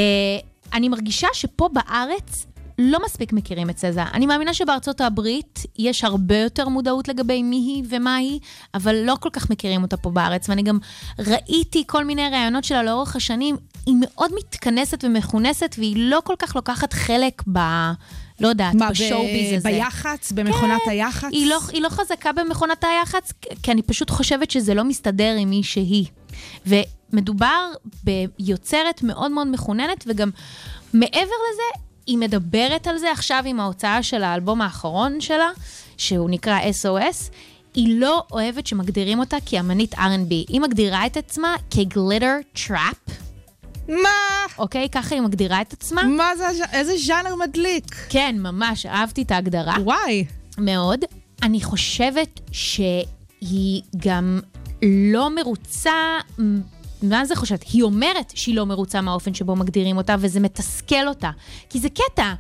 אני מרגישה שפה בארץ לא מספיק מכירים את סזה. אני מאמינה שבארצות הברית יש הרבה יותר מודעות לגבי מי היא ומה היא, אבל לא כל כך מכירים אותה פה בארץ. ואני גם ראיתי כל מיני ראיונות שלה לאורך השנים. היא מאוד מתכנסת ומכונסת, והיא לא כל כך לוקחת חלק ב... לא יודעת, מה, בשואו-ביז הזה. ביח"צ? במכונת כן, היח"צ? היא לא, היא לא חזקה במכונת היח"צ, כי אני פשוט חושבת שזה לא מסתדר עם מי שהיא. ומדובר ביוצרת מאוד מאוד מחוננת, וגם מעבר לזה, היא מדברת על זה עכשיו עם ההוצאה של האלבום האחרון שלה, שהוא נקרא SOS. היא לא אוהבת שמגדירים אותה כאמנית R&B. היא מגדירה את עצמה כ glitter trap, מה? אוקיי? ככה היא מגדירה את עצמה. מה זה, איזה ז'אנר מדליק? כן, ממש, אהבתי את ההגדרה. וואי. מאוד. אני חושבת שהיא גם לא מרוצה, מה זה חושבת? היא אומרת שהיא לא מרוצה מהאופן שבו מגדירים אותה, וזה מתסכל אותה. כי זה קטע.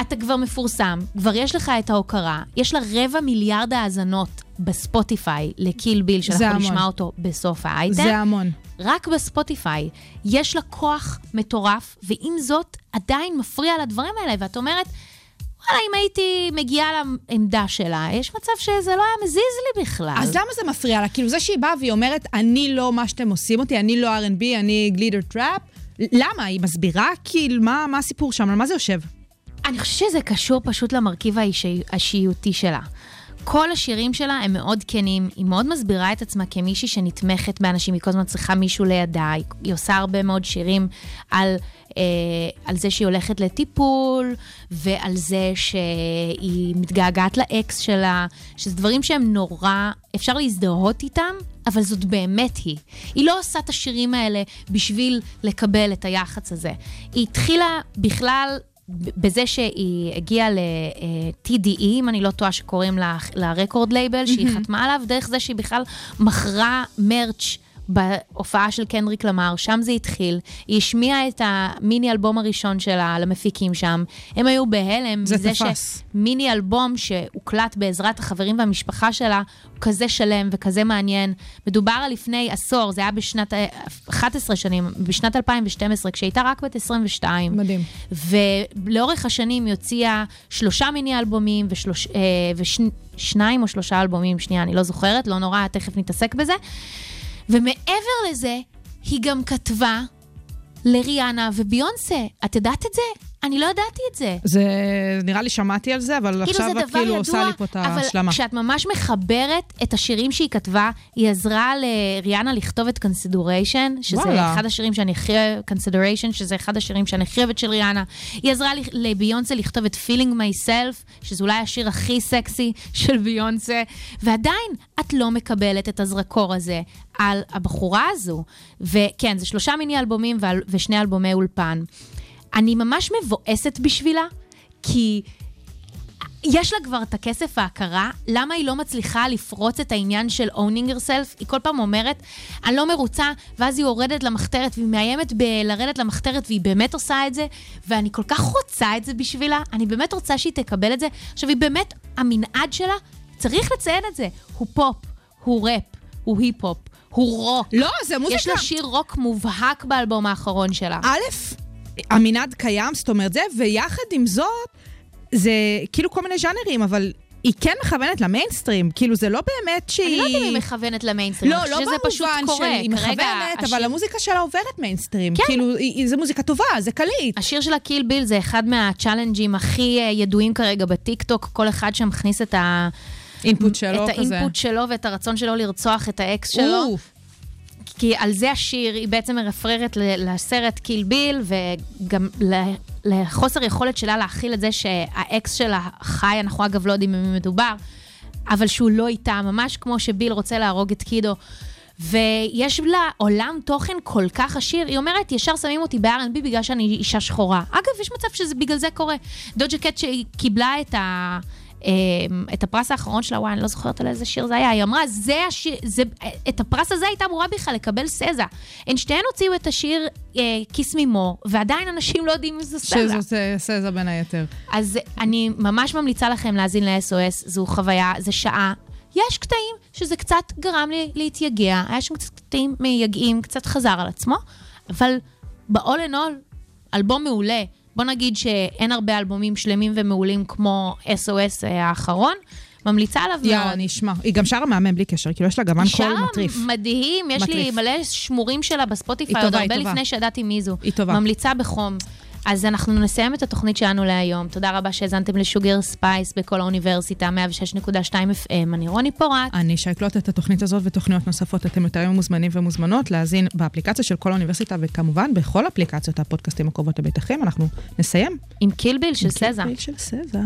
אתה כבר מפורסם, כבר יש לך את ההוקרה, יש לה רבע מיליארד האזנות בספוטיפיי לקיל ביל, שאנחנו. נשמע אותו בסוף האייטם. זה המון. רק בספוטיפיי. יש לה כוח מטורף, ועם זאת, עדיין מפריע לדברים האלה, ואת אומרת, וואלה, אם הייתי מגיעה לעמדה שלה, יש מצב שזה לא היה מזיז לי בכלל. אז למה זה מפריע לה? כאילו זה שהיא באה והיא אומרת, אני לא מה שאתם עושים אותי, אני לא R&B, אני glitter trap, למה? היא מסבירה כאילו, מה, מה הסיפור שם? על מה זה יושב? אני חושבת שזה קשור פשוט למרכיב האישי- האישיותי שלה. כל השירים שלה הם מאוד כנים, היא מאוד מסבירה את עצמה כמישהי שנתמכת באנשים, היא כל הזמן צריכה מישהו לידה, היא, היא עושה הרבה מאוד שירים על, אה, על זה שהיא הולכת לטיפול, ועל זה שהיא מתגעגעת לאקס שלה, שזה דברים שהם נורא, אפשר להזדהות איתם, אבל זאת באמת היא. היא לא עושה את השירים האלה בשביל לקבל את היח"צ הזה. היא התחילה בכלל בזה שהיא הגיעה ל-TDE, אם אני לא טועה שקוראים לה- לרקורד לייבל, שהיא חתמה עליו, דרך זה שהיא בכלל מכרה מרץ' בהופעה של קנדריק למר, שם זה התחיל. היא השמיעה את המיני אלבום הראשון שלה למפיקים שם. הם היו בהלם זה מזה תפס. שמיני אלבום שהוקלט בעזרת החברים והמשפחה שלה, הוא כזה שלם וכזה מעניין. מדובר על לפני עשור, זה היה בשנת ה- 11 שנים, בשנת 2012, כשהייתה רק בת 22. מדהים. ולאורך השנים היא הוציאה שלושה מיני אלבומים ושלוש, אה, ושניים או שלושה אלבומים, שנייה, אני לא זוכרת, לא נורא, תכף נתעסק בזה. ומעבר לזה, היא גם כתבה לריאנה וביונסה. את ידעת את זה? אני לא ידעתי את זה. זה, נראה לי שמעתי על זה, אבל כאילו עכשיו זה את כאילו ידוע, עושה לי פה את ההשלמה. אבל כשאת ממש מחברת את השירים שהיא כתבה, היא עזרה לריאנה לכתוב את Consideration, שזה וואלה. אחד השירים שאני הכי Consideration, שזה אחד השירים שאני הכי אוהבת של ריאנה. היא עזרה לביונסה לכתוב את Feeling Myself, שזה אולי השיר הכי סקסי של ביונסה, ועדיין את לא מקבלת את הזרקור הזה על הבחורה הזו. וכן, זה שלושה מיני אלבומים ושני אלבומי אולפן. אני ממש מבואסת בשבילה, כי יש לה כבר את הכסף וההכרה, למה היא לא מצליחה לפרוץ את העניין של owning herself? היא כל פעם אומרת, אני לא מרוצה, ואז היא יורדת למחתרת, והיא מאיימת בלרדת למחתרת, והיא באמת עושה את זה, ואני כל כך רוצה את זה בשבילה, אני באמת רוצה שהיא תקבל את זה. עכשיו, היא באמת, המנעד שלה, צריך לציין את זה, הוא פופ, הוא ראפ, הוא היפ-הופ, הוא רוק. לא, זה מוזיקה. יש לה שיר רוק מובהק באלבום האחרון שלה. א', המנעד קיים, זאת אומרת זה, ויחד עם זאת, זה כאילו כל מיני ז'אנרים, אבל היא כן מכוונת למיינסטרים, כאילו זה לא באמת שהיא... אני לא יודעת אם היא מכוונת למיינסטרים, לא, לא במובן. שהיא מכוונת, אבל השיר- המוזיקה שלה עוברת מיינסטרים. כן. כאילו, זה מוזיקה טובה, זה קליט. השיר של ה Kill Bill זה אחד מה challengeים הכי אה, ידועים כרגע בטיקטוק, כל אחד שמכניס את, ה... input שלו את כזה. ה input שלו ואת הרצון שלו לרצוח את האקס שלו. כי על זה השיר, היא בעצם מרפררת לסרט Kill Bill, וגם לחוסר יכולת שלה להכיל את זה שהאקס שלה חי, אנחנו אגב לא יודעים במי מדובר, אבל שהוא לא איתה, ממש כמו שביל רוצה להרוג את קידו. ויש לה עולם תוכן כל כך עשיר, היא אומרת, ישר שמים אותי ב-R&B בגלל שאני אישה שחורה. אגב, יש מצב שבגלל זה קורה. דוג'ה קט שהיא קיבלה את ה... אה, את הפרס האחרון שלה, וואי, אני לא זוכרת על איזה שיר זה היה, היא אמרה, זה השיר, זה, את הפרס הזה הייתה אמורה בכלל לקבל סזה. הן שתיהן הוציאו את השיר כיס מימו, ועדיין אנשים לא יודעים מי זה סזה. שזאת אה, סזה בין היתר. אז אני ממש ממליצה לכם להאזין ל-SOS, זו חוויה, זו שעה. יש קטעים שזה קצת גרם לי להתייגע, היה שם קצת קטעים מייגעים, קצת חזר על עצמו, אבל ב-all in all, אלבום מעולה. בוא נגיד שאין הרבה אלבומים שלמים ומעולים כמו SOS האחרון, ממליצה עליו מאוד. יאללה, אני אשמע. היא גם שרה מהמם בלי קשר, כאילו יש לה גוון קול שרה מטריף. מדהים, יש לי מטריף. מלא שמורים שלה בספוטיפיי, עוד הרבה טובה. לפני שידעתי מי זו. היא טובה. ממליצה בחום. אז אנחנו נסיים את התוכנית שלנו להיום. תודה רבה שהאזנתם לשוגר ספייס בקול האוניברסיטה, 106.2 FM. אני רוני פורט. אני שי, קלטו את התוכנית הזאת ותוכניות נוספות. אתם יותר ממוזמנים ומוזמנות להאזין באפליקציה של קול האוניברסיטה, וכמובן בכל אפליקציות הפודקאסטים הקרובות לביתכם. אנחנו נסיים. עם Kill Bill של סזה. עם Kill של סזה.